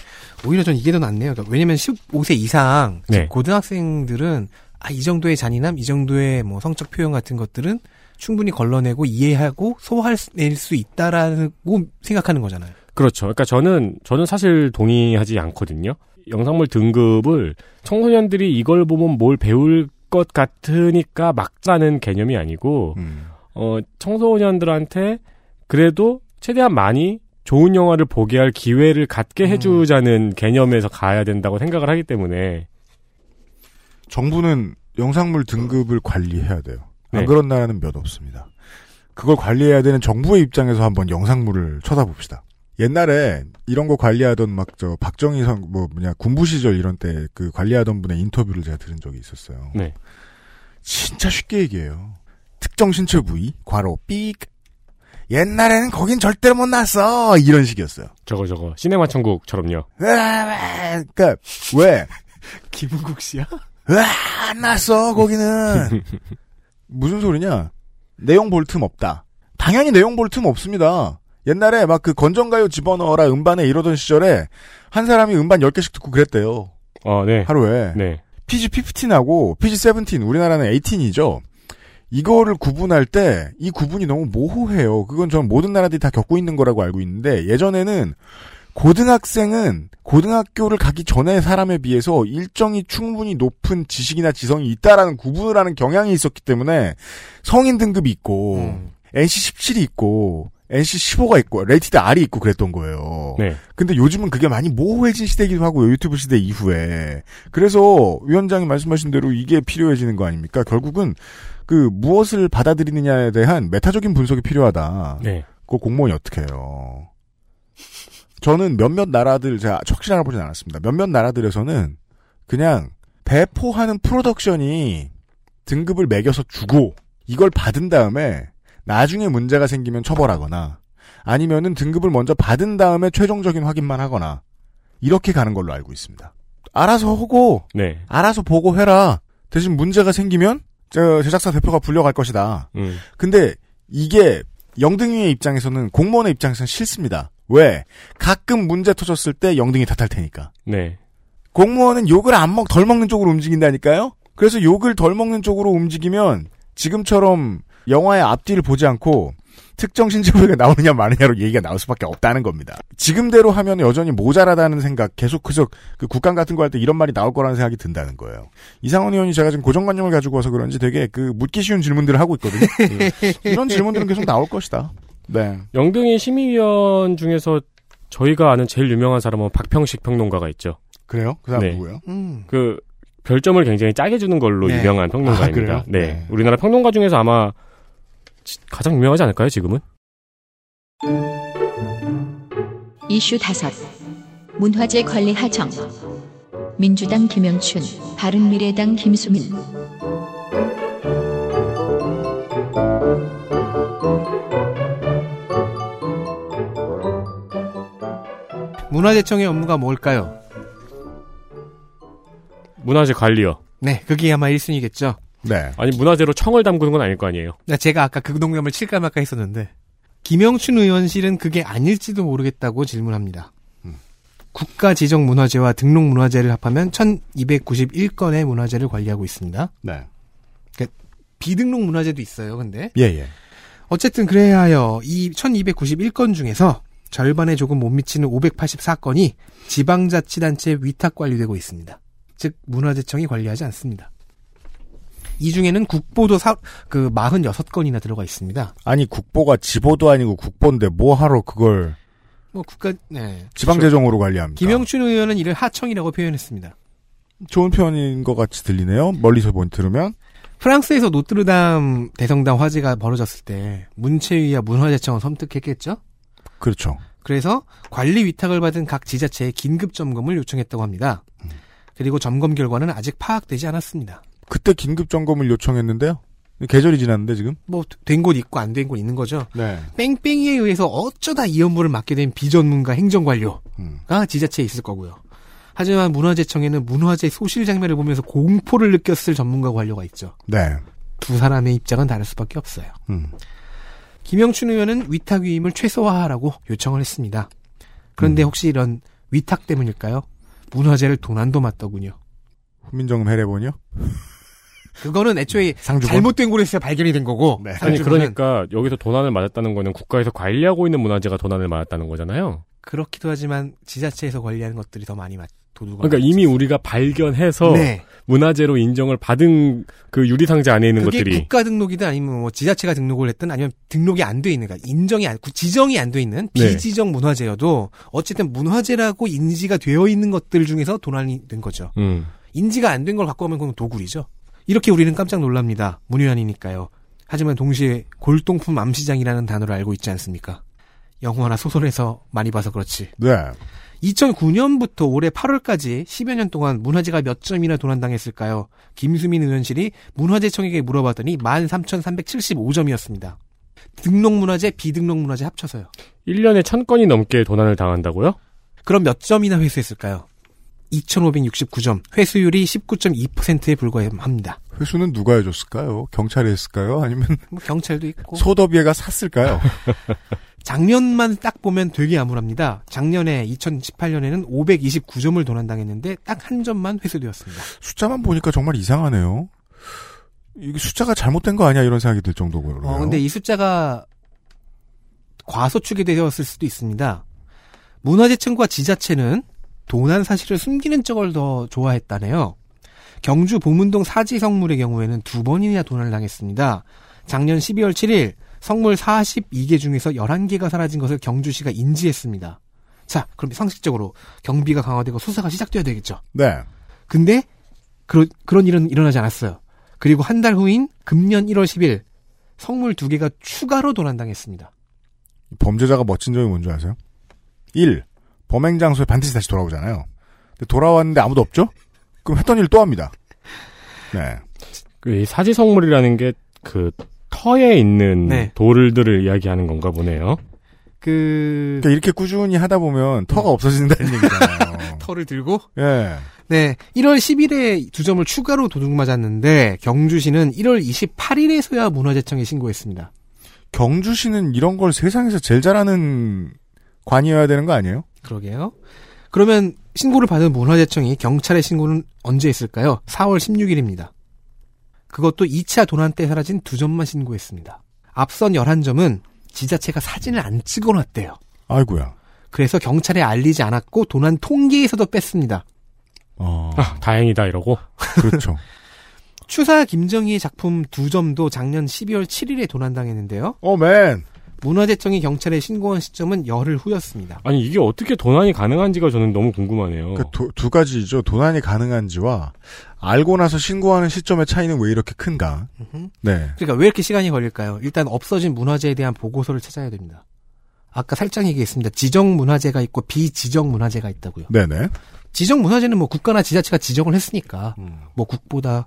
오히려 전 이게 더 낫네요. 그러니까 왜냐면 15세 이상 네. 고등학생들은 아 이 정도의 잔인함, 이 정도의 뭐 성적 표현 같은 것들은 충분히 걸러내고 이해하고 소화해낼 수 있다라고 생각하는 거잖아요. 그렇죠. 그러니까 저는 저는 사실 동의하지 않거든요. 영상물 등급을 청소년들이 이걸 보면 뭘 배울 것 같으니까 막 짜는 개념이 아니고 음. 어 청소년들한테 그래도 최대한 많이 좋은 영화를 보게 할 기회를 갖게 해주자는 개념에서 가야 된다고 생각을 하기 때문에 정부는 영상물 등급을 관리해야 돼요. 안 네. 그런 나라는 몇 없습니다. 그걸 관리해야 되는 정부의 입장에서 한번 영상물을 쳐다봅시다. 옛날에 이런 거 관리하던 막 저 박정희 선뭐 뭐냐 군부 시절 이런 때 그 관리하던 분의 인터뷰를 제가 들은 적이 있었어요. 네. 진짜 쉽게 얘기해요. 특정 신체 부위 괄호 삑 옛날에는 거긴 절대로 못 났어 이런 식이었어요. 저거 저거 시네마 천국처럼요. 으아, 그러니까 왜 김은국 씨야? 으아, 안 났어, 거기는. 무슨 소리냐? 내용 볼 틈 없다. 당연히 내용 볼 틈 없습니다. 옛날에 막 그 건전가요 집어넣어라 음반에 이러던 시절에 한 사람이 음반 10개씩 듣고 그랬대요. 어, 네. 하루에. 네. PG-15하고 PG-17, 우리나라는 18이죠. 이거를 구분할 때 이 구분이 너무 모호해요. 그건 전 모든 나라들이 다 겪고 있는 거라고 알고 있는데 예전에는 고등학생은 고등학교를 가기 전에 사람에 비해서 일정이 충분히 높은 지식이나 지성이 있다라는 구분을 하는 경향이 있었기 때문에 성인 등급이 있고 음. NC 17이 있고 NC 15가 있고 Rated R이 있고 그랬던 거예요. 네. 근데 요즘은 그게 많이 모호해진 시대이기도 하고요. 유튜브 시대 이후에. 그래서 위원장이 말씀하신 대로 이게 필요해지는 거 아닙니까? 결국은 그 무엇을 받아들이느냐에 대한 메타적인 분석이 필요하다. 네. 그거 공무원이 어떻게 해요? 저는 몇몇 나라들 제가 확실히 알아보진 않았습니다. 몇몇 나라들에서는 그냥 배포하는 프로덕션이 등급을 매겨서 주고 이걸 받은 다음에 나중에 문제가 생기면 처벌하거나 아니면은 등급을 먼저 받은 다음에 최종적인 확인만 하거나 이렇게 가는 걸로 알고 있습니다. 알아서 하고 네. 알아서 보고 해라. 대신 문제가 생기면 저 제작사 대표가 불려갈 것이다. 음. 근데 이게 영등이의 입장에서는 공무원의 입장에서는 싫습니다. 왜? 가끔 문제 터졌을 때 영등이 탓할 테니까. 네. 공무원은 욕을 안 먹, 덜 먹는 쪽으로 움직인다니까요? 그래서 욕을 덜 먹는 쪽으로 움직이면 지금처럼 영화의 앞뒤를 보지 않고 특정 신체부위가 나오느냐 마느냐로 얘기가 나올 수밖에 없다는 겁니다. 지금대로 하면 여전히 모자라다는 생각, 계속 계속 그 국감 같은 거 할 때 이런 말이 나올 거라는 생각이 든다는 거예요. 이상원 의원이 제가 지금 고정관념을 가지고 와서 그런지 되게 그 묻기 쉬운 질문들을 하고 있거든요. 이런 질문들은 계속 나올 것이다. 네. 영등의 심의위원 중에서 저희가 아는 제일 유명한 사람은 박평식 평론가가 있죠. 그래요? 그 사람 네. 누구예요? 음. 그 별점을 굉장히 짜게 주는 걸로 네. 유명한 평론가입니다. 아? 네. 네. 우리나라 평론가 중에서 아마 지- 가장 유명하지 않을까요, 지금은? 이슈 다섯 문화재 관리 하정 민주당 김영춘 바른미래당 김수민 문화재청의 업무가 뭘까요? 문화재 관리요. 네, 그게 아마 1순위겠죠. 네. 아니 문화재로 청을 담그는 건 아닐 거 아니에요. 제가 아까 그 농담을 칠까 말까 했었는데 김영춘 의원실은 그게 아닐지도 모르겠다고 질문합니다. 음. 국가 지정 문화재와 등록 문화재를 합하면 1291건의 문화재를 관리하고 있습니다. 네. 비등록 문화재도 있어요, 근데. 예, 예. 어쨌든 그래야 하여 이 1291건 중에서 절반에 조금 못 미치는 584건이 지방자치단체 위탁 관리되고 있습니다. 즉 문화재청이 관리하지 않습니다. 이 중에는 국보도 사, 그 46건이나 들어가 있습니다. 아니 국보가 지보도 아니고 국보인데 뭐 하러 그걸 뭐 국가 네. 지방 재정으로 관리합니까? 김영춘 의원은 이를 하청이라고 표현했습니다. 좋은 표현인 것 같이 들리네요. 멀리서 본 들으면 프랑스에서 노트르담 대성당 화재가 벌어졌을 때 문체위와 문화재청은 섬뜩했겠죠? 그렇죠. 그래서 관리 위탁을 받은 각 지자체에 긴급 점검을 요청했다고 합니다. 그리고 점검 결과는 아직 파악되지 않았습니다. 그때 긴급 점검을 요청했는데요. 계절이 지났는데 지금. 뭐 된 곳 있고 안 된 곳 있는 거죠. 네. 뺑뺑이에 의해서 어쩌다 이 업무를 맡게 된 비전문가 행정관료가 음. 지자체에 있을 거고요. 하지만 문화재청에는 문화재 소실 장면을 보면서 공포를 느꼈을 전문가 관료가 있죠. 네. 두 사람의 입장은 다를 수밖에 없어요. 음. 김영춘 의원은 위탁 위임을 최소화하라고 요청을 했습니다. 그런데 음. 혹시 이런 위탁 때문일까요? 문화재를 도난도 맞더군요. 훈민정음 해례본이요? 그거는 애초에 상주본? 잘못된 곳에서 발견이 된 거고. 네. 아니 그러니까 여기서 도난을 맞았다는 거는 국가에서 관리하고 있는 문화재가 도난을 맞았다는 거잖아요. 그렇기도 하지만 지자체에서 관리하는 것들이 더 많이 맞 도둑을 그러니까. 이미 우리가 발견해서 네. 문화재로 인정을 받은 그 유리상자 안에 있는 그게 것들이 국가 등록이든 아니면 뭐 지자체가 등록을 했든 아니면 등록이 안 돼 있는 그러니까 인정이 안 지정이 안 돼 있는 네. 비지정 문화재여도 어쨌든 문화재라고 인지가 되어 있는 것들 중에서 도난이 된 거죠. 음. 인지가 안 된 걸 갖고 오면 그건 도굴이죠. 이렇게 우리는 깜짝 놀랍니다. 문외한이니까요. 하지만 동시에 골동품 암시장이라는 단어를 알고 있지 않습니까? 영화나 소설에서 많이 봐서 그렇지. 네. 2009년부터 올해 8월까지 10여 년 동안 문화재가 몇 점이나 도난당했을까요? 김수민 의원실이 문화재청에게 물어봤더니 13,375점이었습니다. 등록문화재, 비등록문화재 합쳐서요. 1년에 천 건이 넘게 도난을 당한다고요? 그럼 몇 점이나 회수했을까요? 2,569점, 회수율이 19.2%에 불과합니다. 회수는 누가 해줬을까요? 경찰이 했을까요? 아니면 뭐 경찰도 있고. 소더비애가 샀을까요? 작년만 딱 보면 되게 암울합니다. 작년에 2018년에는 529점을 도난당했는데 딱 한 점만 회수되었습니다. 숫자만 보니까 정말 이상하네요. 이게 숫자가 잘못된 거 아니야 이런 생각이 들 정도고요. 어, 근데 이 숫자가 과소축이 되었을 수도 있습니다. 문화재청과 지자체는 도난 사실을 숨기는 쪽을 더 좋아했다네요. 경주 보문동 사지 성물의 경우에는 두 번이나 도난을 당했습니다. 작년 12월 7일 성물 42개 중에서 11개가 사라진 것을 경주시가 인지했습니다. 자, 그럼 상식적으로 경비가 강화되고 수사가 시작돼야 되겠죠. 네. 근데 그런 그런 일은 일어나지 않았어요. 그리고 한 달 후인 금년 1월 10일 성물 두 개가 추가로 도난당했습니다. 범죄자가 멋진 점이 뭔지 아세요? 1. 범행 장소에 반드시 다시 돌아오잖아요. 근데 돌아왔는데 아무도 없죠? 그럼 했던 일 또 합니다. 네. 그이 사지 성물이라는 게 그 터에 있는 네. 돌들을 이야기하는 건가 보네요. 그 그러니까 이렇게 꾸준히 하다 보면 터가 없어진다는 얘기잖아요. 털을 들고 예. 네 1월 10일에 두 점을 추가로 도둑 맞았는데 경주시는 1월 28일에서야 문화재청에 신고했습니다. 경주시는 이런 걸 세상에서 제일 잘하는 관이어야 되는 거 아니에요? 그러게요. 그러면 신고를 받은 문화재청이 경찰에 신고는 언제 했을까요? 4월 16일입니다. 그것도 2차 도난 때 사라진 두 점만 신고했습니다. 앞선 11점은 지자체가 사진을 안 찍어놨대요. 아이고야. 그래서 경찰에 알리지 않았고 도난 통계에서도 뺐습니다. 어, 아, 다행이다 이러고. 그렇죠. 추사 김정희의 작품 두 점도 작년 12월 7일에 도난당했는데요. 어, 맨. 문화재청이 경찰에 신고한 시점은 열흘 후였습니다. 아니 이게 어떻게 도난이 가능한지가 저는 너무 궁금하네요. 그두 가지죠. 도난이 가능한지와 알고 나서 신고하는 시점의 차이는 왜 이렇게 큰가? 네. 그러니까 왜 이렇게 시간이 걸릴까요? 일단 없어진 문화재에 대한 보고서를 찾아야 됩니다. 아까 살짝 얘기했습니다. 지정 문화재가 있고 비지정 문화재가 있다고요. 네네. 지정 문화재는 뭐 국가나 지자체가 지정을 했으니까 뭐 국보다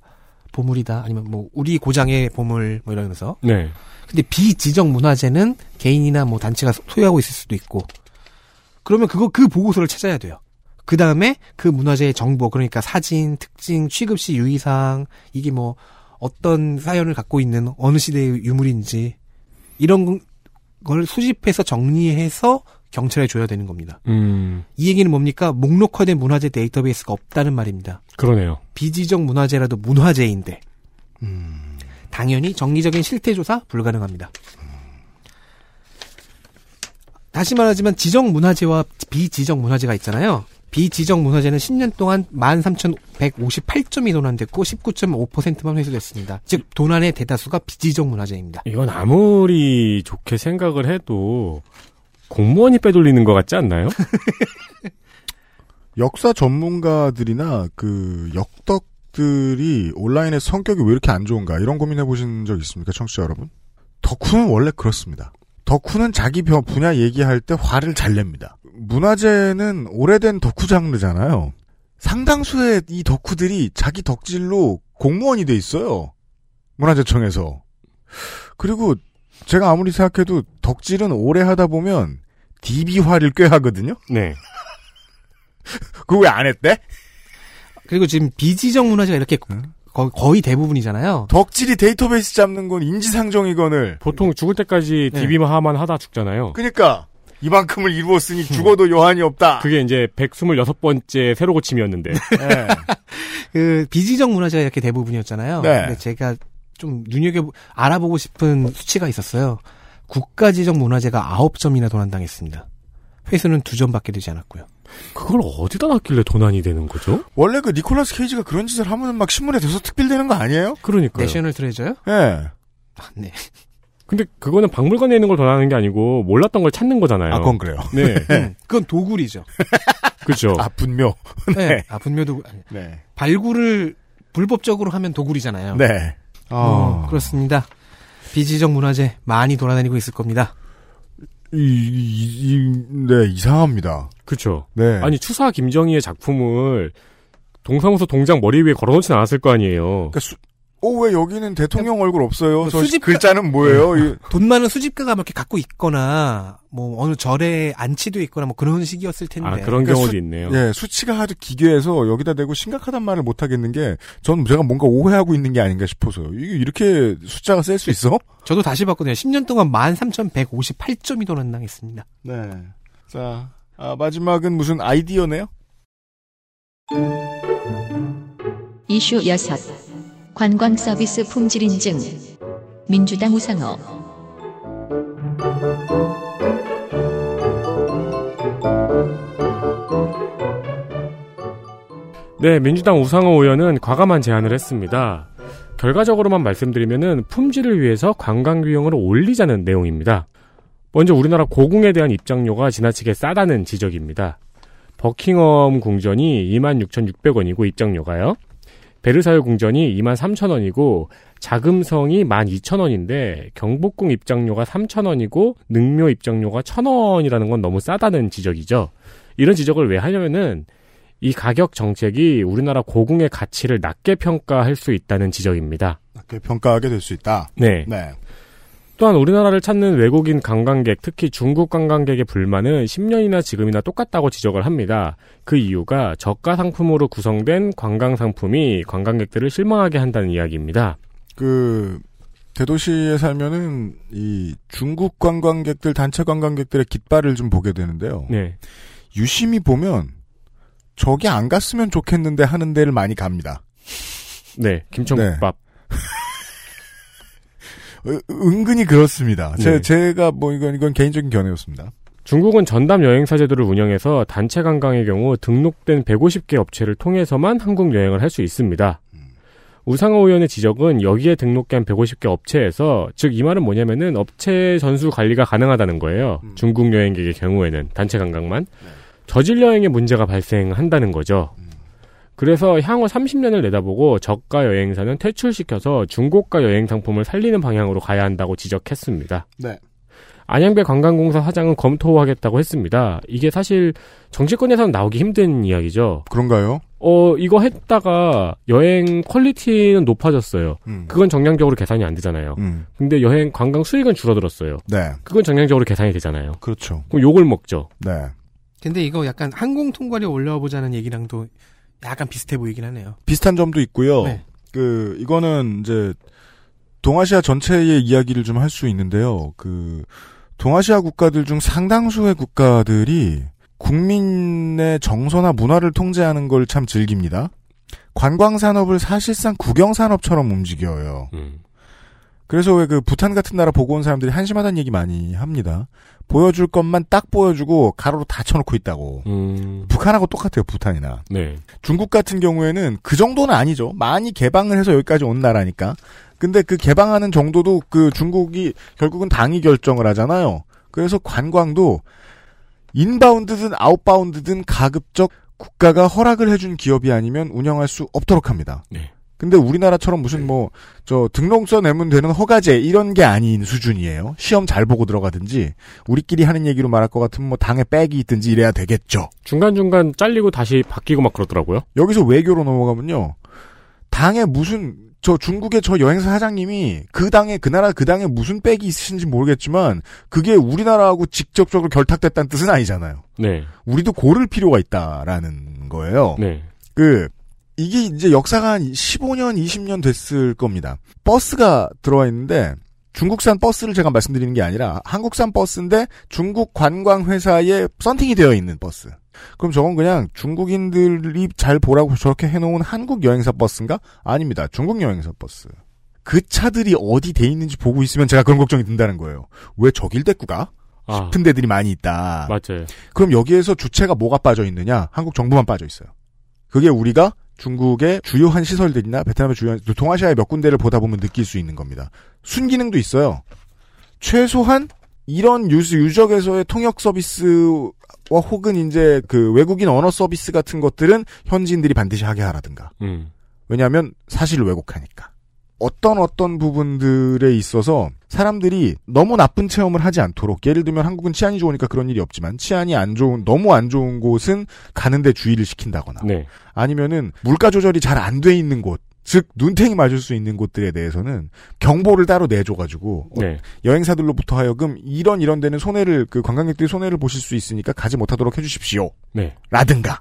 보물이다 아니면 뭐 우리 고장의 보물 뭐 이러면서 네. 근데 비지정 문화재는 개인이나 뭐 단체가 소- 소유하고 있을 수도 있고 그러면 그거 그 보고서를 찾아야 돼요. 그 다음에 그 문화재의 정보 그러니까 사진, 특징, 취급시 유의사항 이게 뭐 어떤 사연을 갖고 있는 어느 시대의 유물인지 이런 걸 수집해서 정리해서 경찰에 줘야 되는 겁니다. 음, 이 얘기는 뭡니까? 목록화된 문화재 데이터베이스가 없다는 말입니다. 그러네요. 비지정 문화재라도 문화재인데 음. 당연히 정기적인 실태조사 불가능합니다. 다시 말하지만 지정 문화재와 비지정 문화재가 있잖아요. 비지정 문화재는 10년 동안 13,158점이 도난됐고 19.5%만 회수됐습니다. 즉 도난의 대다수가 비지정 문화재입니다. 이건 아무리 좋게 생각을 해도 공무원이 빼돌리는 것 같지 않나요? 역사 전문가들이나 그 역덕 들이 온라인의 성격이 왜 이렇게 안 좋은가 이런 고민해 보신 적 있습니까, 청취자 여러분? 덕후는 원래 그렇습니다. 덕후는 자기 벼- 분야 얘기할 때 화를 잘 냅니다. 문화재는 오래된 덕후 장르잖아요. 상당수의 이 덕후들이 자기 덕질로 공무원이 돼 있어요. 문화재청에서. 그리고 제가 아무리 생각해도 덕질은 오래 하다 보면 DB화를 꽤 하거든요. 네. 그거 왜 안 했대? 그리고 지금 비지정 문화재가 이렇게 거- 거의 대부분이잖아요. 덕질이 데이터베이스 잡는 건 인지상정이건을. 보통 죽을 때까지 네. DB만 하다 죽잖아요. 그니까 이만큼을 이루었으니 죽어도 여한이 없다. 그게 이제 126번째 새로 고침이었는데. 네. 그 비지정 문화재가 이렇게 대부분이었잖아요. 네. 근데 제가 좀 눈여겨 알아보고 싶은 수치가 있었어요. 국가지정 문화재가 9점이나 도난당했습니다. 회수는 2점밖에 되지 않았고요. 그걸 어디다 놨길래 도난이 되는 거죠? 원래 그 니콜라스 케이지가 그런 짓을 하면 막 신문에 대서 특필되는 거 아니에요? 그러니까요. 내셔널 트레저요? 예. 아, 네. 근데 그거는 박물관에 있는 걸 도난하는 게 아니고 몰랐던 걸 찾는 거잖아요. 아, 그건 그래요. 네. 음, 그건 도굴이죠. 그렇죠. 아, 분묘. 네. 아, 분묘 도굴. 아니, 네. 발굴을 불법적으로 하면 도굴이잖아요. 네. 어, 그렇습니다. 비지정 문화재 많이 돌아다니고 있을 겁니다. 이, 이, 이, 네, 이상합니다. 그렇죠. 네. 아니 추사 김정희의 작품을 동사무소 동장 머리 위에 걸어놓진 않았을 거 아니에요. 그러니까 수, 어, 왜 여기는 대통령 얼굴 없어요? 뭐저 수집가- 글자는 뭐예요? 이- 돈 많은 수집가가 뭐 이렇게 갖고 있거나 뭐 어느 절에 안치도 있거나 뭐 그런 식이었을 텐데. 아 그런 그러니까 경우도 수- 있네요. 예, 수치가 하도 기괴해서 여기다 대고 심각하단 말을 못 하겠는 게, 전 제가 뭔가 오해하고 있는 게 아닌가 싶어서요. 이게 이렇게 숫자가 셀 수 있어? 저도 다시 봤거든요. 10년 동안 13,158점이 도난당했습니다. 네. 자, 아, 마지막은 무슨 아이디어네요? 이슈 6. 관광 서비스 품질 인증. 민주당 우상호. 네, 민주당 우상호 의원은 과감한 제안을 했습니다. 결과적으로만 말씀드리면은 품질을 위해서 관광 비용을 올리자는 내용입니다. 먼저 우리나라 고궁에 대한 입장료가 지나치게 싸다는 지적입니다. 버킹엄 궁전이 26,600원이고 입장료가요. 베르사유 궁전이 23,000원이고 자금성이 12,000원인데 경복궁 입장료가 3,000원이고 능묘 입장료가 1,000원이라는 건 너무 싸다는 지적이죠. 이런 지적을 왜 하냐면은 이 가격 정책이 우리나라 고궁의 가치를 낮게 평가할 수 있다는 지적입니다. 낮게 평가하게 될 수 있다. 네. 네. 또한 우리나라를 찾는 외국인 관광객, 특히 중국 관광객의 불만은 10년이나 지금이나 똑같다고 지적을 합니다. 그 이유가 저가 상품으로 구성된 관광 상품이 관광객들을 실망하게 한다는 이야기입니다. 그 대도시에 살면은 이 중국 관광객들 단체 관광객들의 깃발을 좀 보게 되는데요. 네. 유심히 보면 저기 안 갔으면 좋겠는데 하는 데를 많이 갑니다. 네. 김청국밥. 어, 은근히 그렇습니다. 제, 네. 제가 뭐 이건 이건 개인적인 견해였습니다. 중국은 전담 여행사 제도를 운영해서 단체 관광의 경우 등록된 150개 업체를 통해서만 한국 여행을 할 수 있습니다. 우상호 의원의 지적은 여기에 등록된 150개 업체에서 즉 이 말은 뭐냐면은 업체 전수 관리가 가능하다는 거예요. 중국 여행객의 경우에는 단체 관광만 저질 여행에 문제가 발생한다는 거죠. 그래서 향후 30년을 내다보고 저가 여행사는 퇴출시켜서 중고가 여행 상품을 살리는 방향으로 가야 한다고 지적했습니다. 네. 안양배 관광공사 사장은 검토하겠다고 했습니다. 이게 사실 정치권에서는 나오기 힘든 이야기죠. 그런가요? 어, 이거 했다가 여행 퀄리티는 높아졌어요. 음. 그건 정량적으로 계산이 안 되잖아요. 음. 근데 여행 관광 수익은 줄어들었어요. 네. 그건 정량적으로 계산이 되잖아요. 그렇죠. 그럼 욕을 먹죠. 네. 근데 이거 약간 항공 통관에 올려보자는 얘기랑도 약간 비슷해 보이긴 하네요. 비슷한 점도 있고요. 네. 그 이거는 이제 동아시아 전체의 이야기를 좀 할 수 있는데요. 그 동아시아 국가들 중 상당수의 국가들이 국민의 정서나 문화를 통제하는 걸 참 즐깁니다. 관광 산업을 사실상 국영 산업처럼 움직여요. 음. 그래서 왜 그 부탄 같은 나라 보고 온 사람들이 한심하다는 얘기 많이 합니다. 보여줄 것만 딱 보여주고 가로로 다 쳐놓고 있다고. 음. 북한하고 똑같아요, 부탄이나. 네. 중국 같은 경우에는 그 정도는 아니죠. 많이 개방을 해서 여기까지 온 나라니까. 근데 그 개방하는 정도도 그 중국이 결국은 당이 결정을 하잖아요. 그래서 관광도 인바운드든 아웃바운드든 가급적 국가가 허락을 해준 기업이 아니면 운영할 수 없도록 합니다. 네. 근데 우리나라처럼 무슨 뭐 저 등록서 내면 되는 허가제 이런 게 아닌 수준이에요. 시험 잘 보고 들어가든지 우리끼리 하는 얘기로 말할 것 같으면 뭐 당에 백이 있든지 이래야 되겠죠. 중간중간 잘리고 다시 바뀌고 막 그러더라고요. 여기서 외교로 넘어가면요. 당에 무슨 저 중국의 저 여행사 사장님이 그 당에 그 나라 그 당에 무슨 백이 있으신지 모르겠지만 그게 우리나라하고 직접적으로 결탁됐다는 뜻은 아니잖아요. 네. 우리도 고를 필요가 있다라는 거예요. 네. 그 이게 이제 역사가 한 15년, 20년 됐을 겁니다. 버스가 들어와 있는데 중국산 버스를 제가 말씀드리는 게 아니라 한국산 버스인데 중국 관광 회사에 썬팅이 되어 있는 버스. 그럼 저건 그냥 중국인들이 잘 보라고 저렇게 해놓은 한국 여행사 버스인가? 아닙니다. 중국 여행사 버스. 그 차들이 어디 돼 있는지 보고 있으면 제가 그런 걱정이 든다는 거예요. 왜 저길 데리고 가? 아, 싶은 데들이 많이 있다. 맞아요. 그럼 여기에서 주체가 뭐가 빠져 있느냐? 한국 정부만 빠져 있어요. 그게 우리가 중국의 주요한 시설들이나 베트남의 주요한 동아시아의 몇 군데를 보다 보면 느낄 수 있는 겁니다. 순기능도 있어요. 최소한 이런 유스 유적에서의 통역 서비스와 혹은 이제 그 외국인 언어 서비스 같은 것들은 현지인들이 반드시 하게 하라든가. 음. 왜냐하면 사실을 왜곡하니까. 어떤 어떤 부분들에 있어서 사람들이 너무 나쁜 체험을 하지 않도록 예를 들면 한국은 치안이 좋으니까 그런 일이 없지만 치안이 안 좋은 너무 안 좋은 곳은 가는데 주의를 시킨다거나 네. 아니면은 물가 조절이 잘 안 돼 있는 곳, 즉 눈탱이 맞을 수 있는 곳들에 대해서는 경보를 따로 내줘가지고 어, 네. 여행사들로부터 하여금 이런 이런 데는 손해를 그 관광객들이 손해를 보실 수 있으니까 가지 못하도록 해주십시오. 네. 라든가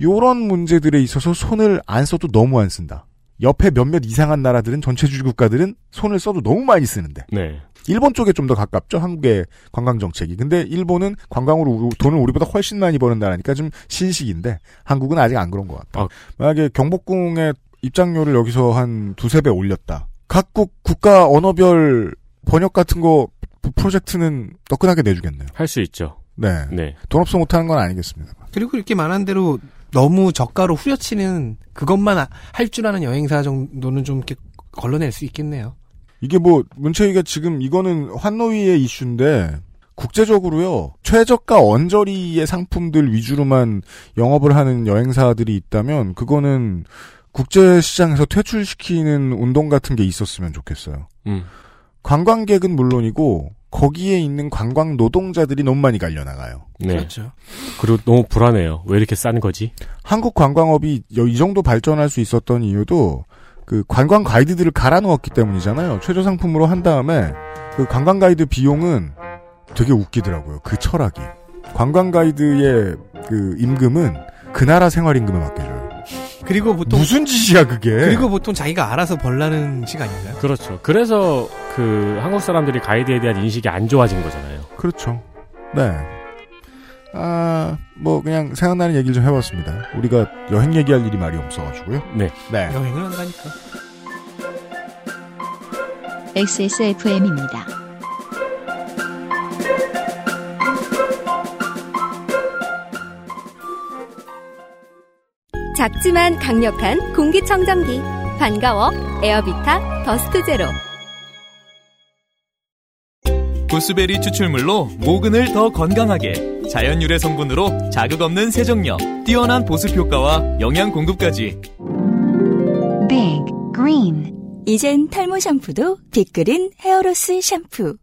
요런 문제들에 있어서 손을 안 써도 너무 안 쓴다. 옆에 몇몇 이상한 나라들은 전체주의 국가들은 손을 써도 너무 많이 쓰는데 네. 일본 쪽에 좀 더 가깝죠 한국의 관광 정책이 근데 일본은 관광으로 우- 돈을 우리보다 훨씬 많이 버는 나라니까 좀 신식인데 한국은 아직 안 그런 것 같다 아. 만약에 경복궁의 입장료를 여기서 한 두세 배 올렸다 각국 국가 언어별 번역 같은 거 프로젝트는 뜨끈하게 내주겠네요 할 수 있죠. 네. 네. 돈 없어 못하는 건 아니겠습니다 그리고 이렇게 말한 대로 너무 저가로 후려치는 그것만 할 줄 아는 여행사 정도는 좀 이렇게 걸러낼 수 있겠네요. 이게 뭐 문채위가 지금 이거는 환노위의 이슈인데 국제적으로요 최저가 언저리의 상품들 위주로만 영업을 하는 여행사들이 있다면 그거는 국제 시장에서 퇴출시키는 운동 같은 게 있었으면 좋겠어요. 음. 관광객은 물론이고 거기에 있는 관광 노동자들이 너무 많이 갈려 나가요. 네. 그렇죠. 그리고 너무 불안해요. 왜 이렇게 싼 거지? 한국 관광업이 여- 이 정도 발전할 수 있었던 이유도 그 관광 가이드들을 갈아 넣었기 때문이잖아요. 최저 상품으로 한 다음에 그 관광 가이드 비용은 되게 웃기더라고요. 그 철학이. 관광 가이드의 그 임금은 그 나라 생활 임금에 맡겨줘요. 그리고 보통 무슨 짓이야 그게? 그리고 보통 자기가 알아서 벌라는 식 아닌가요? 그렇죠. 그래서 그 한국 사람들이 가이드에 대한 인식이 안 좋아진 거잖아요. 그렇죠. 네. 아, 뭐 그냥 생각나는 얘기를 좀 해봤습니다. 우리가 여행 얘기할 일이 말이 없어가지고요. 네. 네. 여행을 한다니까. XSFM입니다. 작지만 강력한 공기청정기 반가워 에어비타 더스트 제로 구스베리 추출물로 모근을 더 건강하게 자연 유래 성분으로 자극 없는 세정력, 뛰어난 보습 효과와 영양 공급까지 Big Green 이젠 탈모 샴푸도 빅그린 헤어로스 샴푸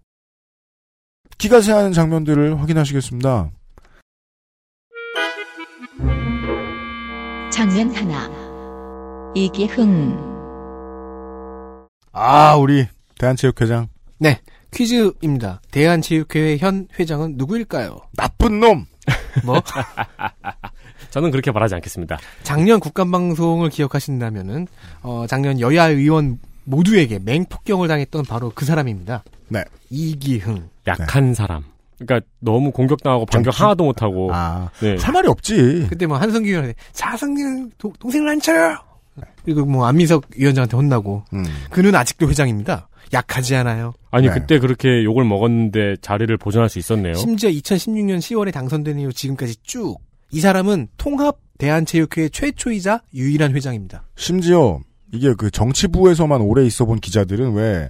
기가 새하는 장면들을 확인하시겠습니다. 장면 하나. 이기흥. 아, 우리 대한체육회장 퀴즈입니다. 대한체육회회 현 회장은 누구일까요? 나쁜 놈. 뭐 저는 그렇게 말하지 않겠습니다. 작년 국감방송을 기억하신다면은 어, 작년 여야 의원 모두에게 맹폭격을 당했던 바로 그 사람입니다. 네. 이기흥. 약한 사람. 그러니까 너무 공격당하고 반격 정치? 하나도 못하고. 아, 네. 할 말이 없지. 그때 뭐 한성기 위원한테 자성기 동생을 안 쳐요. 그리고 뭐 안민석 위원장한테 혼나고 음. 그는 아직도 회장입니다. 약하지 않아요. 아니 네. 그때 그렇게 욕을 먹었는데 자리를 보존할 수 있었네요. 심지어 2016년 10월에 당선된 이후 지금까지 쭉 이 사람은 통합 대한체육회 최초이자 유일한 회장입니다. 심지어 이게 그 정치부에서만 오래 있어 본 기자들은 왜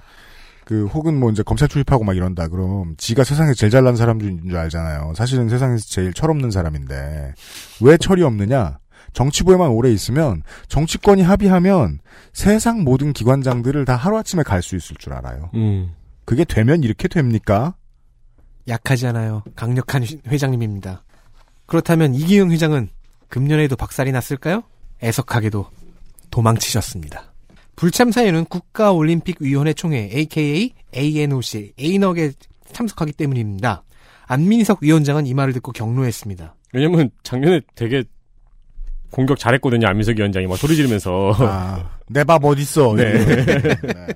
그 혹은 뭐 이제 검찰 출입하고 막 이런다 그럼 지가 세상에서 제일 잘난 사람인 줄 알잖아요. 사실은 세상에서 제일 철없는 사람인데 왜 철이 없느냐? 정치부에만 오래 있으면 정치권이 합의하면 세상 모든 기관장들을 다 하루아침에 갈 수 있을 줄 알아요. 음. 그게 되면 이렇게 됩니까? 약하지 않아요. 강력한 휘- 회장님입니다. 그렇다면 이기흥 회장은 금년에도 박살이 났을까요? 애석하게도 도망치셨습니다. 불참 사유는 국가올림픽위원회 총회 aka ANOC ANO에 참석하기 때문입니다. 안민석 위원장은 이 말을 듣고 경로했습니다. 왜냐면 작년에 되게 공격 잘했거든요. 안민석 위원장이 막 소리 지르면서. 아, 내밥 어딨어. 네. 네.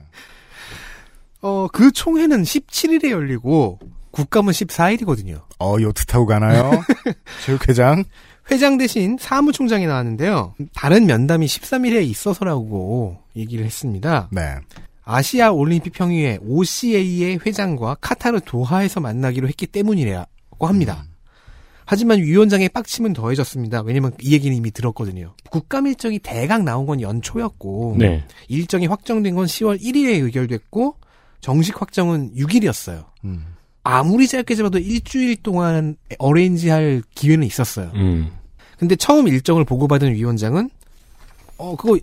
어, 그 총회는 17일에 열리고 국감은 14일이거든요. 어, 요트 타고 가나요? 체육회장? 회장 대신 사무총장이 나왔는데요. 다른 면담이 13일에 있어서라고 얘기를 했습니다. 네. 아시아 올림픽 평의회 OCA의 회장과 카타르 도하에서 만나기로 했기 때문이라고 합니다. 하지만 위원장의 빡침은 더해졌습니다. 왜냐면 이 얘기는 이미 들었거든요. 국감 일정이 대강 나온 건 연초였고 네. 일정이 확정된 건 10월 1일에 의결됐고 정식 확정은 6일이었어요. 음. 아무리 짧게 잡아도 일주일 동안 어레인지할 기회는 있었어요. 음. 근데 처음 일정을 보고받은 위원장은 어 그거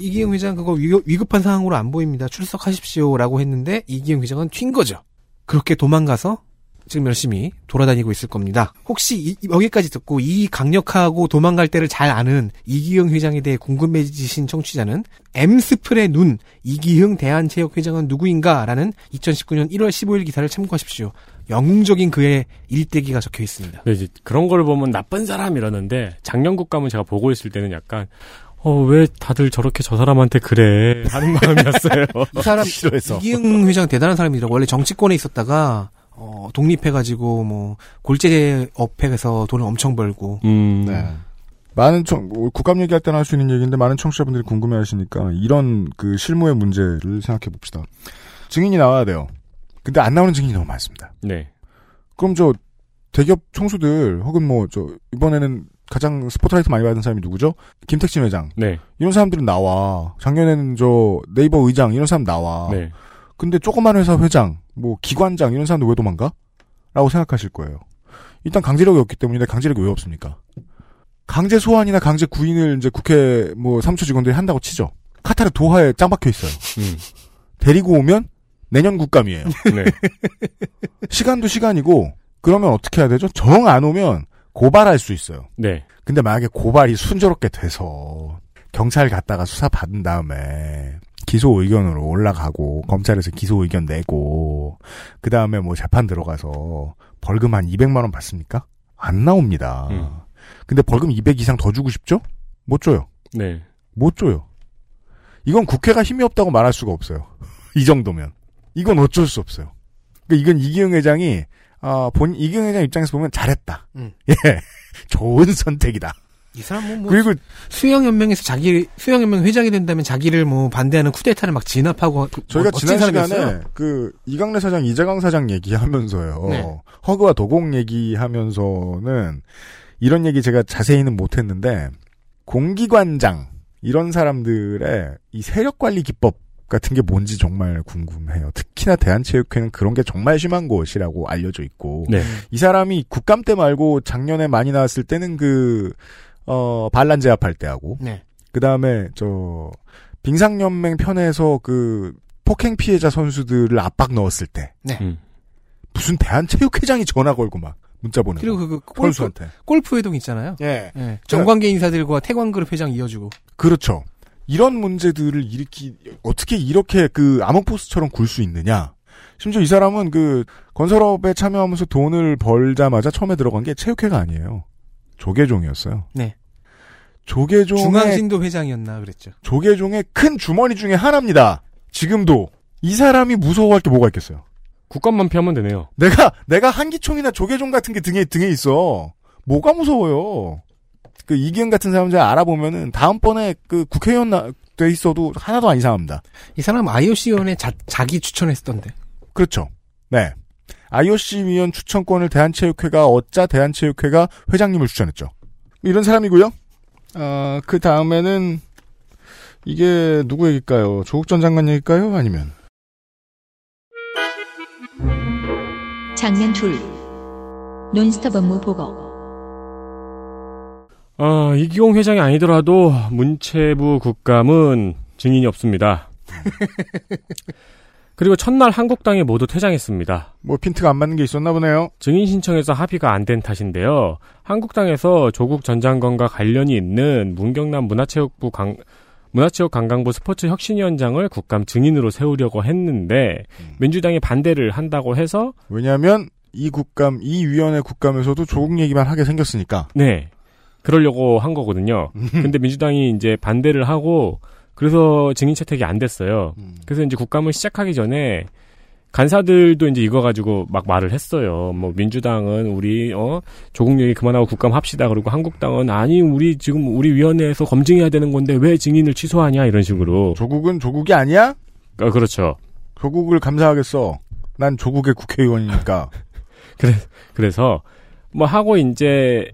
이기영 회장 그거 위급, 위급한 상황으로 안 보입니다. 출석하십시오라고 했는데 이기영 회장은 튄 거죠. 그렇게 도망가서 지금 열심히 돌아다니고 있을 겁니다. 혹시 이- 여기까지 듣고 이 강력하고 도망갈 때를 잘 아는 이기영 회장에 대해 궁금해지신 청취자는 엠스플의 눈 이기흥 대한체육회장은 누구인가라는 2019년 1월 15일 기사를 참고하십시오. 영웅적인 그의 일대기가 적혀 있습니다. 이제 그런 걸 보면 나쁜 사람 이러는데 작년 국감을 제가 보고 있을 때는 약간 어 왜 다들 저렇게 저 사람한테 그래 하는 마음이었어요. 이 사람 싫어해서. 이기흥 회장 대단한 사람이더라고. 원래 정치권에 있었다가 어, 독립해가지고 뭐 골재업해서 돈을 엄청 벌고 음. 네. 많은 청, 뭐, 국감 얘기할 때는 할수 있는 얘기인데 많은 청취자분들이 궁금해 하시니까 이런 그 실무의 문제를 생각해 봅시다. 증인이 나와야 돼요. 근데 안 나오는 증인이 너무 많습니다. 네. 그럼 저 대기업 총수들 혹은 뭐 저 이번에는 가장 스포트라이트 많이 받은 사람이 누구죠? 김택진 회장. 네. 이런 사람들은 나와. 작년에는 저 네이버 의장 이런 사람 나와. 네. 근데 조그만 회사 회장, 뭐 기관장 이런 사람들 왜 도망가? 라고 생각하실 거예요. 일단 강제력이 없기 때문인데 강제력이 왜 없습니까? 강제 소환이나 강제 구인을 이제 국회 뭐 사무처 직원들이 한다고 치죠. 카타르 도하에 짱 박혀 있어요. 음. 데리고 오면 내년 국감이에요. 네. 시간도 시간이고 그러면 어떻게 해야 되죠? 정 안 오면 고발할 수 있어요. 네. 근데 만약에 고발이 순조롭게 돼서 경찰 갔다가 수사 받은 다음에 기소 의견으로 올라가고 검찰에서 기소 의견 내고 그 다음에 뭐 재판 들어가서 벌금 한 200만 원 받습니까? 안 나옵니다. 음. 근데 벌금 200 이상 더 주고 싶죠? 못 줘요. 네. 못 줘요. 이건 국회가 힘이 없다고 말할 수가 없어요. 이 정도면. 이건 어쩔 수 없어요. 그러니까 이건 이기영 회장이 아, 본 이기영 회장 입장에서 보면 잘했다. 음. 예. 좋은 선택이다. 이 사람 뭐, 그리고 수영연맹에서 자기 수영연맹 회장이 된다면 자기를 뭐 반대하는 쿠데타를 막 진압하고 저희가 뭐 지난 시간에 사람이었어요. 그 이강래 사장, 이재강 사장 얘기하면서요. 네. 허그와 도공 얘기하면서는 이런 얘기 제가 자세히는 못했는데 공기관장 이런 사람들의 이 세력 관리 기법 같은 게 뭔지 정말 궁금해요. 특히나 대한체육회는 그런 게 정말 심한 곳이라고 알려져 있고 네. 이 사람이 국감 때 말고 작년에 많이 나왔을 때는 그 어, 반란 제압할 때 하고. 네. 그 다음에 저 빙상연맹 편에서 그 폭행 피해자 선수들을 압박 넣었을 때. 음. 무슨 대한체육회장이 전화 걸고 막 문자 보내고. 그리고 그, 그 골프, 선수한테. 골프 회동 있잖아요. 예. 예. 정관계 인사들과 태광그룹 회장 이어주고. 그렇죠. 이런 문제들을 일으키 어떻게 이렇게 그 암흑보스처럼 굴 수 있느냐. 심지어 이 사람은 그 건설업에 참여하면서 돈을 벌자마자 처음에 들어간 게 체육회가 아니에요 조계종이었어요 네. 조계종의 중앙신도 회장이었나 그랬죠. 조계종의 큰 주머니 중에 하나입니다 지금도 이 사람이 무서워할 게 뭐가 있겠어요 국감만 피하면 되네요. 내가 내가 한기총이나 조계종 같은 게 등에 등에 있어. 뭐가 무서워요? 그 이기현 같은 사람들 알아보면은 다음번에 그 국회의원 나- 돼 있어도 하나도 안 이상합니다. 이 사람 IOC 위원회 자, 자기 추천했던데. 그렇죠. 네. IOC 위원 추천권을 대한체육회가 얻자 대한체육회가 회장님을 추천했죠. 이런 사람이고요. 어, 그 다음에는 이게 누구 얘기일까요? 조국 전 장관 얘기일까요? 아니면 장면 둘. 논스톱 업무 보고. 어, 이기용 회장이 아니더라도 문체부 국감은 증인이 없습니다. 그리고 첫날 한국당이 모두 퇴장했습니다. 뭐 핀트가 안 맞는 게 있었나 보네요. 증인 신청에서 합의가 안 된 탓인데요. 한국당에서 조국 전 장관과 관련이 있는 문경남 문화체육부 강, 문화체육 관광부 스포츠 혁신위원장을 국감 증인으로 세우려고 했는데 민주당이 반대를 한다고 해서 왜냐하면 이 국감, 이 위원회 국감에서도 조국 얘기만 하게 생겼으니까. 네 그러려고 한 거거든요. 근데 민주당이 이제 반대를 하고 그래서 증인 채택이 안 됐어요. 그래서 이제 국감을 시작하기 전에 간사들도 이제 이거 가지고 막 말을 했어요. 뭐 민주당은 우리 어 조국 얘기 그만하고 국감 합시다. 그리고 한국당은 아니 우리 지금 우리 위원회에서 검증해야 되는 건데 왜 증인을 취소하냐 이런 식으로. 조국은 조국이 아니야? 어, 그렇죠. 조국을 감사하겠어. 난 조국의 국회의원이니까. 그래서 뭐 하고 이제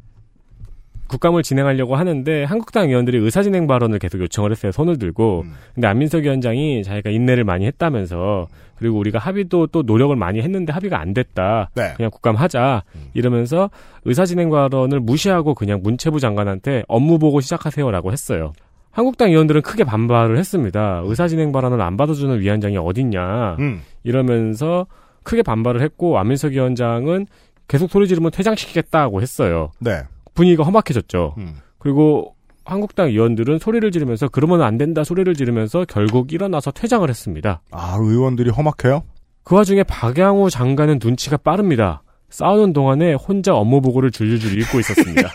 국감을 진행하려고 하는데 한국당 의원들이 의사진행 발언을 계속 요청을 했어요. 손을 들고. 음. 근데 안민석 위원장이 자기가 인내를 많이 했다면서 그리고 우리가 합의도 또 노력을 많이 했는데 합의가 안 됐다. 네. 그냥 국감 하자. 이러면서 의사진행 발언을 무시하고 그냥 문체부 장관한테 업무 보고 시작하세요라고 했어요. 한국당 의원들은 크게 반발을 했습니다. 의사진행 발언을 안 받아주는 위원장이 어딨냐. 음. 이러면서 크게 반발을 했고 안민석 위원장은 계속 소리 지르면 퇴장시키겠다고 했어요. 네. 분위기가 험악해졌죠. 음. 그리고 한국당 의원들은 소리를 지르면서 그러면 안 된다 소리를 지르면서 결국 일어나서 퇴장을 했습니다. 아, 의원들이 험악해요? 그 와중에 박양호 장관은 눈치가 빠릅니다. 싸우는 동안에 혼자 업무 보고를 줄줄줄 읽고 있었습니다.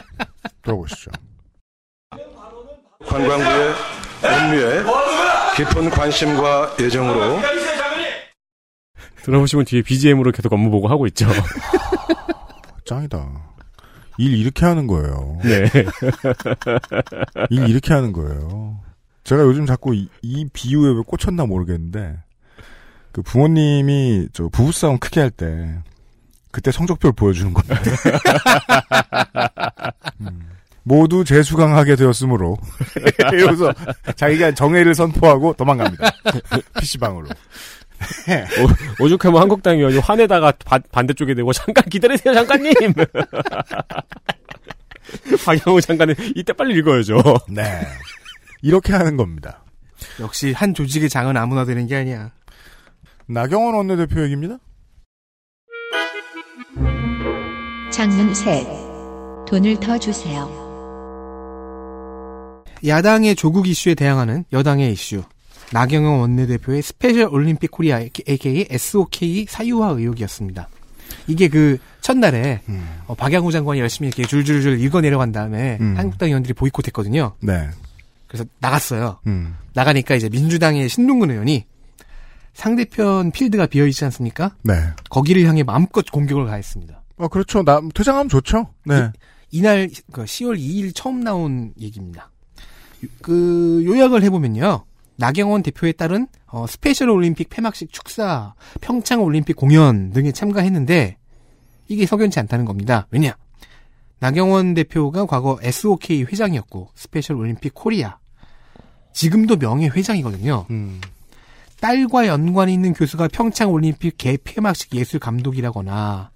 들어보시죠. 관광부의 업무에 깊은 관심과 애정으로 들어보시면 뒤에 BGM으로 계속 업무 보고 하고 있죠. 짱이다. 일 이렇게 하는 거예요. 네. 일 이렇게 하는 거예요. 제가 요즘 자꾸 이, 이 비유에 왜 꽂혔나 모르겠는데, 그 부모님이 저 부부싸움 크게 할 때, 그때 성적표를 보여주는 겁니다. 음. 모두 재수강하게 되었으므로, 이러면서 자기가 정회를 선포하고 도망갑니다. PC방으로. 오, 죽하면 한국당 의원이 화내다가 바- 반대쪽에 대고 잠깐 기다리세요 장관님. 박양호 장관은 이때 빨리 읽어야죠. 네. 이렇게 하는 겁니다. 역시 한 조직의 장은 아무나 되는 게 아니야. 나경원 원내대표 얘기입니다. 장면 셋. 돈을 더 주세요. 야당의 조국 이슈에 대항하는 여당의 이슈. 나경원 원내대표의 스페셜 올림픽 코리아 aka SOK 사유화 의혹이었습니다. 이게 그 첫날에 음. 어, 박양우 장관이 열심히 이렇게 줄줄줄 읽어 내려간 다음에 음. 한국당 의원들이 보이콧했거든요. 네. 그래서 나갔어요. 음. 나가니까 이제 민주당의 신동근 의원이 상대편 필드가 비어 있지 않습니까? 네. 거기를 향해 마음껏 공격을 가했습니다. 아, 그렇죠. 나, 퇴장하면 좋죠. 네. 이날 그 10월 2일 처음 나온 얘기입니다. 그 요약을 해보면요. 나경원 대표의 딸은 어, 스페셜 올림픽 폐막식 축사, 평창 올림픽 공연 등에 참가했는데 이게 석연치 않다는 겁니다. 왜냐? 나경원 대표가 과거 SOK 회장이었고 스페셜 올림픽 코리아 지금도 명예 회장이거든요. 음. 딸과 연관이 있는 교수가 평창 올림픽 개폐막식 예술 감독이라거나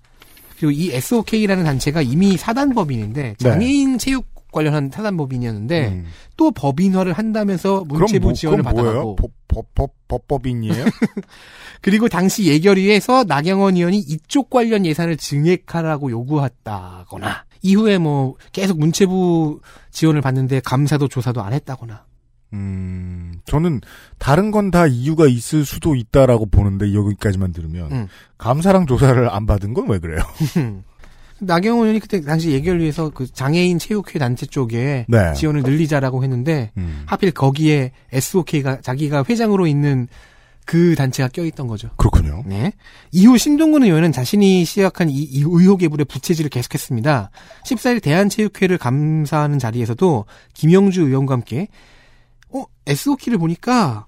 그리고 이 SOK라는 단체가 이미 사단법인인데 장애인 체육 관련한 사단법인이었는데 음. 또 법인화를 한다면서 문체부 뭐, 지원을? 받아가고 법, 법, 법, 법법인이에요? 그리고 당시 예결위에서 나경원 의원이 이쪽 관련 예산을 증액하라고 요구했다거나 이후에 뭐 계속 문체부 지원을 받는데 감사도 조사도 안 했다거나 음, 저는 다른 건 다 이유가 있을 수도 있다라고 보는데 여기까지만 들으면 음. 감사랑 조사를 안 받은 건 왜 그래요? 나경원 의원이 그때 당시 예결위에서 그 장애인 체육회 단체 쪽에 네. 지원을 늘리자라고 했는데 음. 하필 거기에 SOK가 자기가 회장으로 있는 그 단체가 껴있던 거죠. 그렇군요. 네. 이후 신동근 의원은 자신이 시작한 이, 이 의혹의 불에 부채질을 계속했습니다. 14일 대한체육회를 감사하는 자리에서도 김영주 의원과 함께 어 SOK를 보니까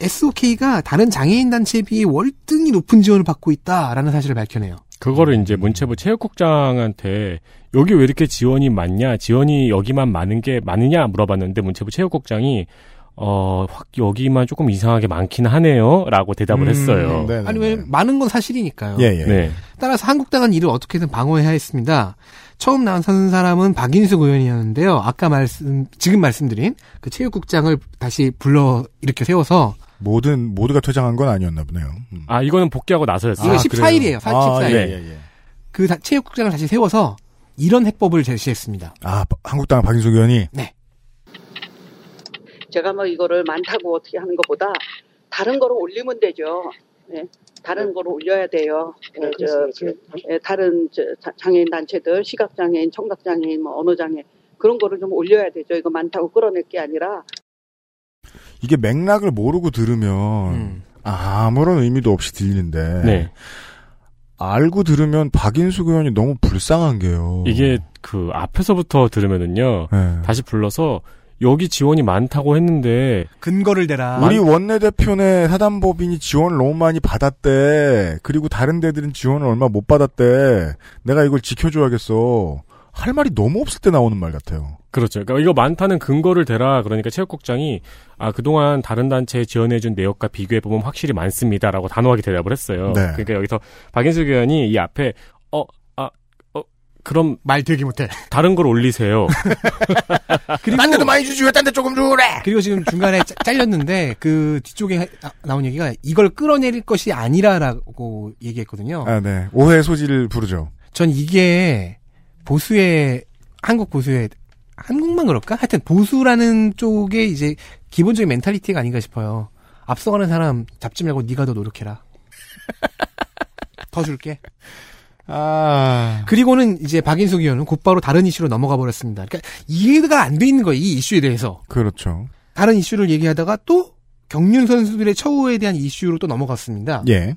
SOK가 다른 장애인 단체에 비해 월등히 높은 지원을 받고 있다라는 사실을 밝혀내요. 그거를 이제 문체부 체육국장한테 여기 왜 이렇게 지원이 많냐, 지원이 여기만 많은 게 많으냐 물어봤는데 문체부 체육국장이 어, 확 여기만 조금 이상하게 많긴 하네요 라고 대답을 했어요. 네, 네, 아니 네. 왜 많은 건 사실이니까요. 예, 예. 네. 따라서 한국당은 이를 어떻게든 방어해야 했습니다. 처음 나선 사람은 박인숙 의원이었는데요. 아까 말씀 지금 말씀드린 그 체육국장을 다시 불러 이렇게 세워서 모든 모두가 퇴장한 건 아니었나 보네요. 음. 아 이거는 복귀하고 나서였어요. 이거 14일이에요. 14일. 아, 예, 네. 예, 예. 그 다- 체육국장을 다시 세워서 이런 해법을 제시했습니다. 아, 바- 한국당 박인숙 의원이 제가 뭐 이거를 많다고 어떻게 하는 것보다 다른 거로 올리면 되죠. 예, 다른 거로 올려야 돼요. 예, 저, 그, 예, 다른 저, 자- 장애인 단체들, 시각장애인, 청각장애인, 뭐 언어장애 그런 거를 좀 올려야 되죠. 이거 많다고 끌어낼 게 아니라 이게 맥락을 모르고 들으면 음. 아무런 의미도 없이 들리는데 네. 알고 들으면 박인숙 의원이 너무 불쌍한 게요. 이게 그 앞에서부터 들으면은요. 네. 다시 불러서 여기 지원이 많다고 했는데 근거를 대라. 우리 원내대표네 사단법인이 지원을 너무 많이 받았대. 그리고 다른 데들은 지원을 얼마 못 받았대. 내가 이걸 지켜줘야겠어. 할 말이 너무 없을 때 나오는 말 같아요. 그렇죠. 그러니까 이거 많다는 근거를 대라 그러니까 체육국장이 아 그동안 다른 단체에 지원해준 내역과 비교해 보면 확실히 많습니다라고 단호하게 대답을 했어요. 네. 그러니까 여기서 박인숙 의원이 이 앞에 어 아 어 그럼 말 되게 못해. 다른 걸 올리세요. 그리고 딴 데도 많이 주지 왜 딴 데 조금 주래? 그리고 지금 중간에 짜- 잘렸는데 그 뒤쪽에 나온 얘기가 이걸 끌어내릴 것이 아니라라고 얘기했거든요. 아, 네. 오해 소지를 부르죠. 전 이게 보수의 한국 보수의 한국만 그럴까? 하여튼 보수라는 쪽에 이제 기본적인 mentality가 아닌가 싶어요. 앞서가는 사람 잡지 말고 네가 더 노력해라. 더 줄게. 아. 그리고는 이제 박인숙 의원은 곧바로 다른 이슈로 넘어가 버렸습니다. 그러니까 이해가 안 돼 있는 거예요. 이 이슈에 대해서. 그렇죠. 다른 이슈를 얘기하다가 또 경륜 선수들의 처우에 대한 이슈로 또 넘어갔습니다. 예.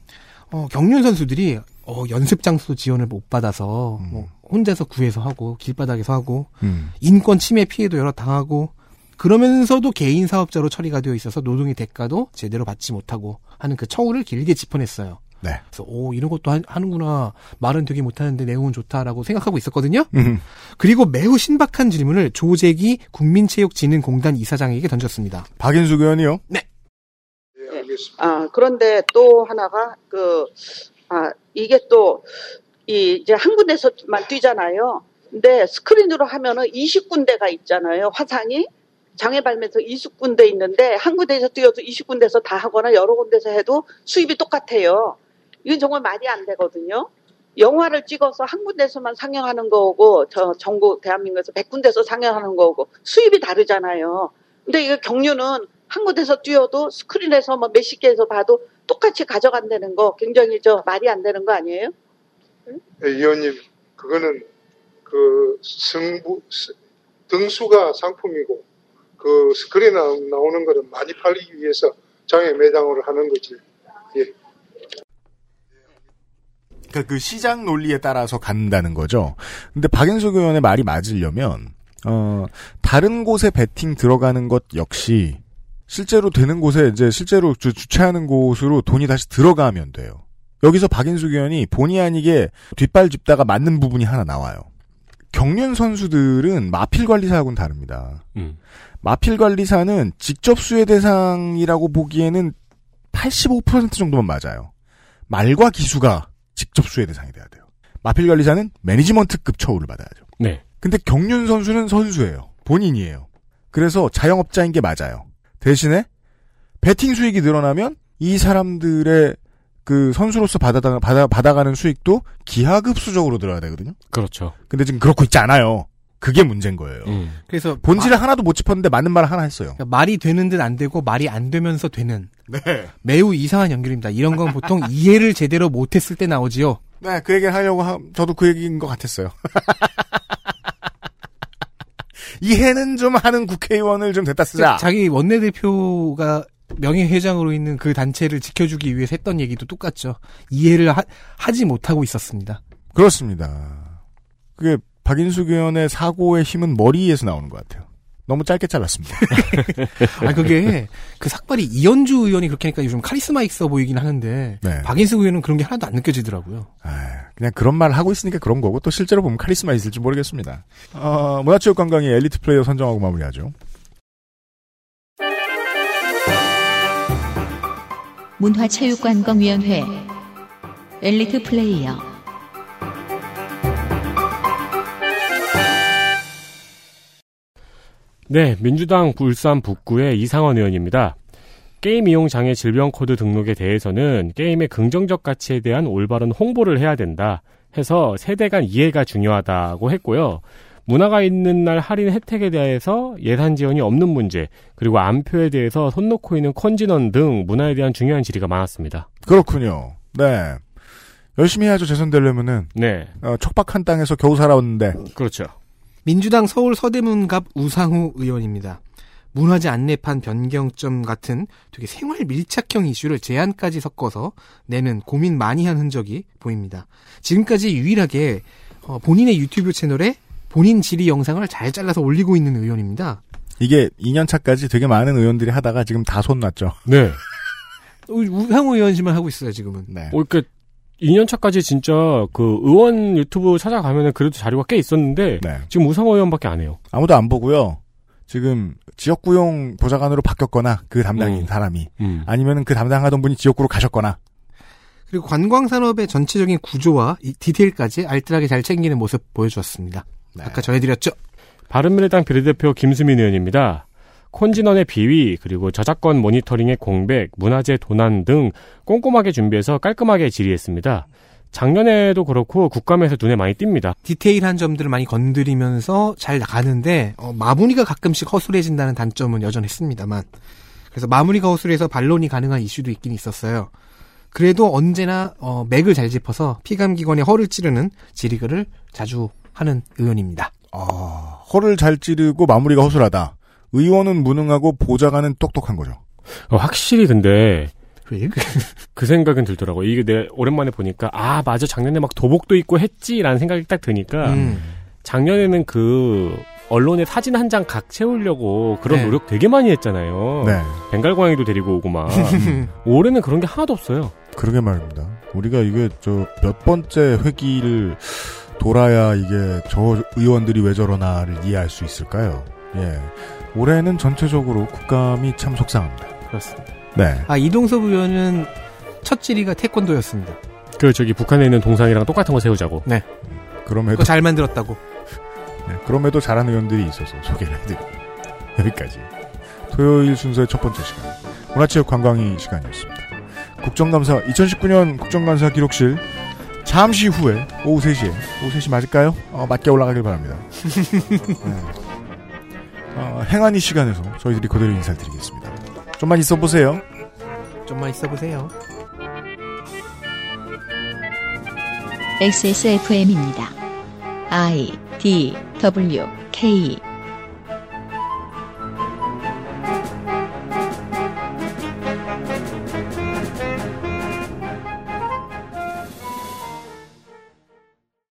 어, 경륜 선수들이 어, 연습 장소 지원을 못 받아서 뭐 혼자서 구해서 하고 길바닥에서 하고 음. 인권 침해 피해도 여러 당하고 그러면서도 개인 사업자로 처리가 되어 있어서 노동의 대가도 제대로 받지 못하고 하는 그 처우를 길게 짚어냈어요. 네. 그래서 오 이런 것도 하, 하는구나 말은 되게 못하는데 내용은 좋다라고 생각하고 있었거든요. 음. 그리고 매우 신박한 질문을 조재기 국민체육진흥공단 이사장에게 던졌습니다. 박인숙 의원이요? 아, 그런데 또 하나가 그, 아, 이게 또, 이, 이제 한 군데서만 뛰잖아요. 근데 스크린으로 하면은 20군데가 있잖아요. 화상이. 장애 발매서 20군데 있는데 한 군데에서 뛰어도 20군데서 다 하거나 여러 군데서 해도 수입이 똑같아요. 이건 정말 말이 안 되거든요. 영화를 찍어서 한 군데서만 상영하는 거고 저 전국 대한민국에서 100군데서 상영하는 거고 수입이 다르잖아요. 근데 이거 경유는 한 군데서 뛰어도 스크린에서 뭐 몇십 개에서 봐도 똑같이 가져간다는 거 굉장히 저 말이 안 되는 거 아니에요? 예, 의원님, 그거는 그 승부, 스- 등수가 상품이고 그 스크린에 나오는 거는 많이 팔리기 위해서 장애 매장으로 하는 거지. 예. 그러니까 그 시장 논리에 따라서 간다는 거죠. 근데 박인숙 의원의 말이 맞으려면 어 다른 곳에 베팅 들어가는 것 역시 실제로 되는 곳에 이제 실제로 주, 주최하는 곳으로 돈이 다시 들어가면 돼요. 여기서 박인숙 의원이 본의 아니게 뒷발 짚다가 맞는 부분이 하나 나와요. 경륜 선수들은 마필 관리사하고는 다릅니다. 음. 마필 관리사는 직접 수혜 대상이라고 보기에는 85% 정도만 맞아요. 말과 기수가 직접 수혜 대상이 돼야 돼요. 마필 관리사는 매니지먼트급 처우를 받아야죠. 네. 근데 경륜 선수는 선수예요. 본인이에요. 그래서 자영업자인 게 맞아요. 대신에 배팅 수익이 늘어나면 이 사람들의 그 선수로서 받아, 받아, 받아가는 수익도 기하급수적으로 들어야 되거든요. 그렇죠. 근데 지금 그렇고 있지 않아요. 그게 문제인 거예요. 음. 그래서 본질을 하나도 못 짚었는데 맞는 말을 하나 했어요. 그러니까 말이 되는 듯 안 되고 말이 안 되면서 되는 네. 매우 이상한 연결입니다. 이런 건 보통 이해를 제대로 못했을 때 나오지요. 네, 그 얘기를 하려고 하, 저도 그 얘기인 것 같았어요. 이해는 좀 하는 국회의원을 좀 됐다 쓰자. 자기 원내대표가 명예회장으로 있는 그 단체를 지켜주기 위해서 했던 얘기도 똑같죠. 이해를 하, 지 못하고 있었습니다. 그렇습니다. 그게 박인숙 의원의 사고의 힘은 머리에서 나오는 것 같아요. 너무 짧게 잘랐습니다. 아 그게 그 삭발이 이현주 의원이 그렇게 하니까 요즘 카리스마 있어 보이긴 하는데 네. 박인숙 의원은 그런 게 하나도 안 느껴지더라고요. 그냥 그런 말 하고 있으니까 그런 거고 또 실제로 보면 카리스마 있을지 모르겠습니다. 어, 문화체육관광의 엘리트 플레이어 선정하고 마무리하죠. 문화체육관광위원회 엘리트 플레이어 네, 민주당 울산 북구의 이상헌 의원입니다. 게임 이용 장애 질병 코드 등록에 대해서는 게임의 긍정적 가치에 대한 올바른 홍보를 해야 된다 해서 세대 간 이해가 중요하다고 했고요. 문화가 있는 날 할인 혜택에 대해서 예산 지원이 없는 문제, 그리고 안표에 대해서 손 놓고 있는 컨진원 등 문화에 대한 중요한 질의가 많았습니다. 그렇군요. 네. 열심히 해야죠, 재선되려면은. 네. 어, 척박한 땅에서 겨우 살아왔는데. 그렇죠. 민주당 서울 서대문갑 우상우 의원입니다. 문화재 안내판 변경점 같은 되게 생활 밀착형 이슈를 제안까지 섞어서 내는 고민 많이 한 흔적이 보입니다. 지금까지 유일하게 어, 본인의 유튜브 채널에 본인 질의 영상을 잘 잘라서 올리고 있는 의원입니다. 이게 2년 차까지 되게 많은 의원들이 하다가 지금 다 손났죠. 네. 우상우 의원실만 하고 있어요, 지금은. 네. 어, 그 2년 차까지 진짜 그 의원 유튜브 찾아가면은 그래도 자료가 꽤 있었는데 네. 지금 우상호 의원밖에 안 해요. 아무도 안 보고요. 지금 지역구용 보좌관으로 바뀌었거나 그 담당인 음. 사람이 음. 아니면은 그 담당하던 분이 지역구로 가셨거나 그리고 관광 산업의 전체적인 구조와 이 디테일까지 알뜰하게 잘 챙기는 모습 보여주었습니다. 네. 아까 전해드렸죠. 바른미래당 비례대표 김수민 의원입니다. 콘진원의 비위, 그리고 저작권 모니터링의 공백, 문화재 도난 등 꼼꼼하게 준비해서 깔끔하게 질의했습니다. 작년에도 그렇고 국감에서 눈에 많이 띕니다. 디테일한 점들을 많이 건드리면서 잘 나가는데 어, 마무리가 가끔씩 허술해진다는 단점은 여전했습니다만 그래서 마무리가 허술해서 반론이 가능한 이슈도 있긴 있었어요. 그래도 언제나 어, 맥을 잘 짚어서 피감기관의 허를 찌르는 질의글을 자주 하는 의원입니다. 아, 허를 잘 찌르고 마무리가 허술하다. 의원은 무능하고 보좌관은 똑똑한 거죠. 어, 확실히 근데 왜? 그 생각은 들더라고. 이게 내 오랜만에 보니까 아 맞아 작년에 막 도복도 입고 했지라는 생각이 딱 드니까 음. 작년에는 그 언론에 사진 한 장 각 채우려고 그런 네. 노력 되게 많이 했잖아요. 네. 벵갈 고양이도 데리고 오고 막 올해는 그런 게 하나도 없어요. 그러게 말입니다. 우리가 이게 저 몇 번째 회기를 돌아야 이게 저 의원들이 왜 저러나를 이해할 수 있을까요? 예. 올해는 전체적으로 국감이 참 속상합니다. 그렇습니다. 네. 아 이동섭 의원은 첫 질의가 태권도였습니다. 그 저기 북한에 있는 동상이랑 똑같은 거 세우자고. 네. 그럼에도 그거 잘 만들었다고. 네, 그럼에도 잘하는 의원들이 있어서 소개를 해드립니다. 여기까지. 토요일 순서의 첫 번째 시간. 문화체육 관광이 시간이었습니다. 국정감사 2019년 국정감사 기록실 잠시 후에 오후 3시에 오후 3시 맞을까요? 어, 맞게 올라가길 바랍니다. 네. 어, 행안위 시간에서 저희들이 그대로 인사를 드리겠습니다. 좀만 있어 보세요. 좀만 있어 보세요. XSFM입니다. I D W K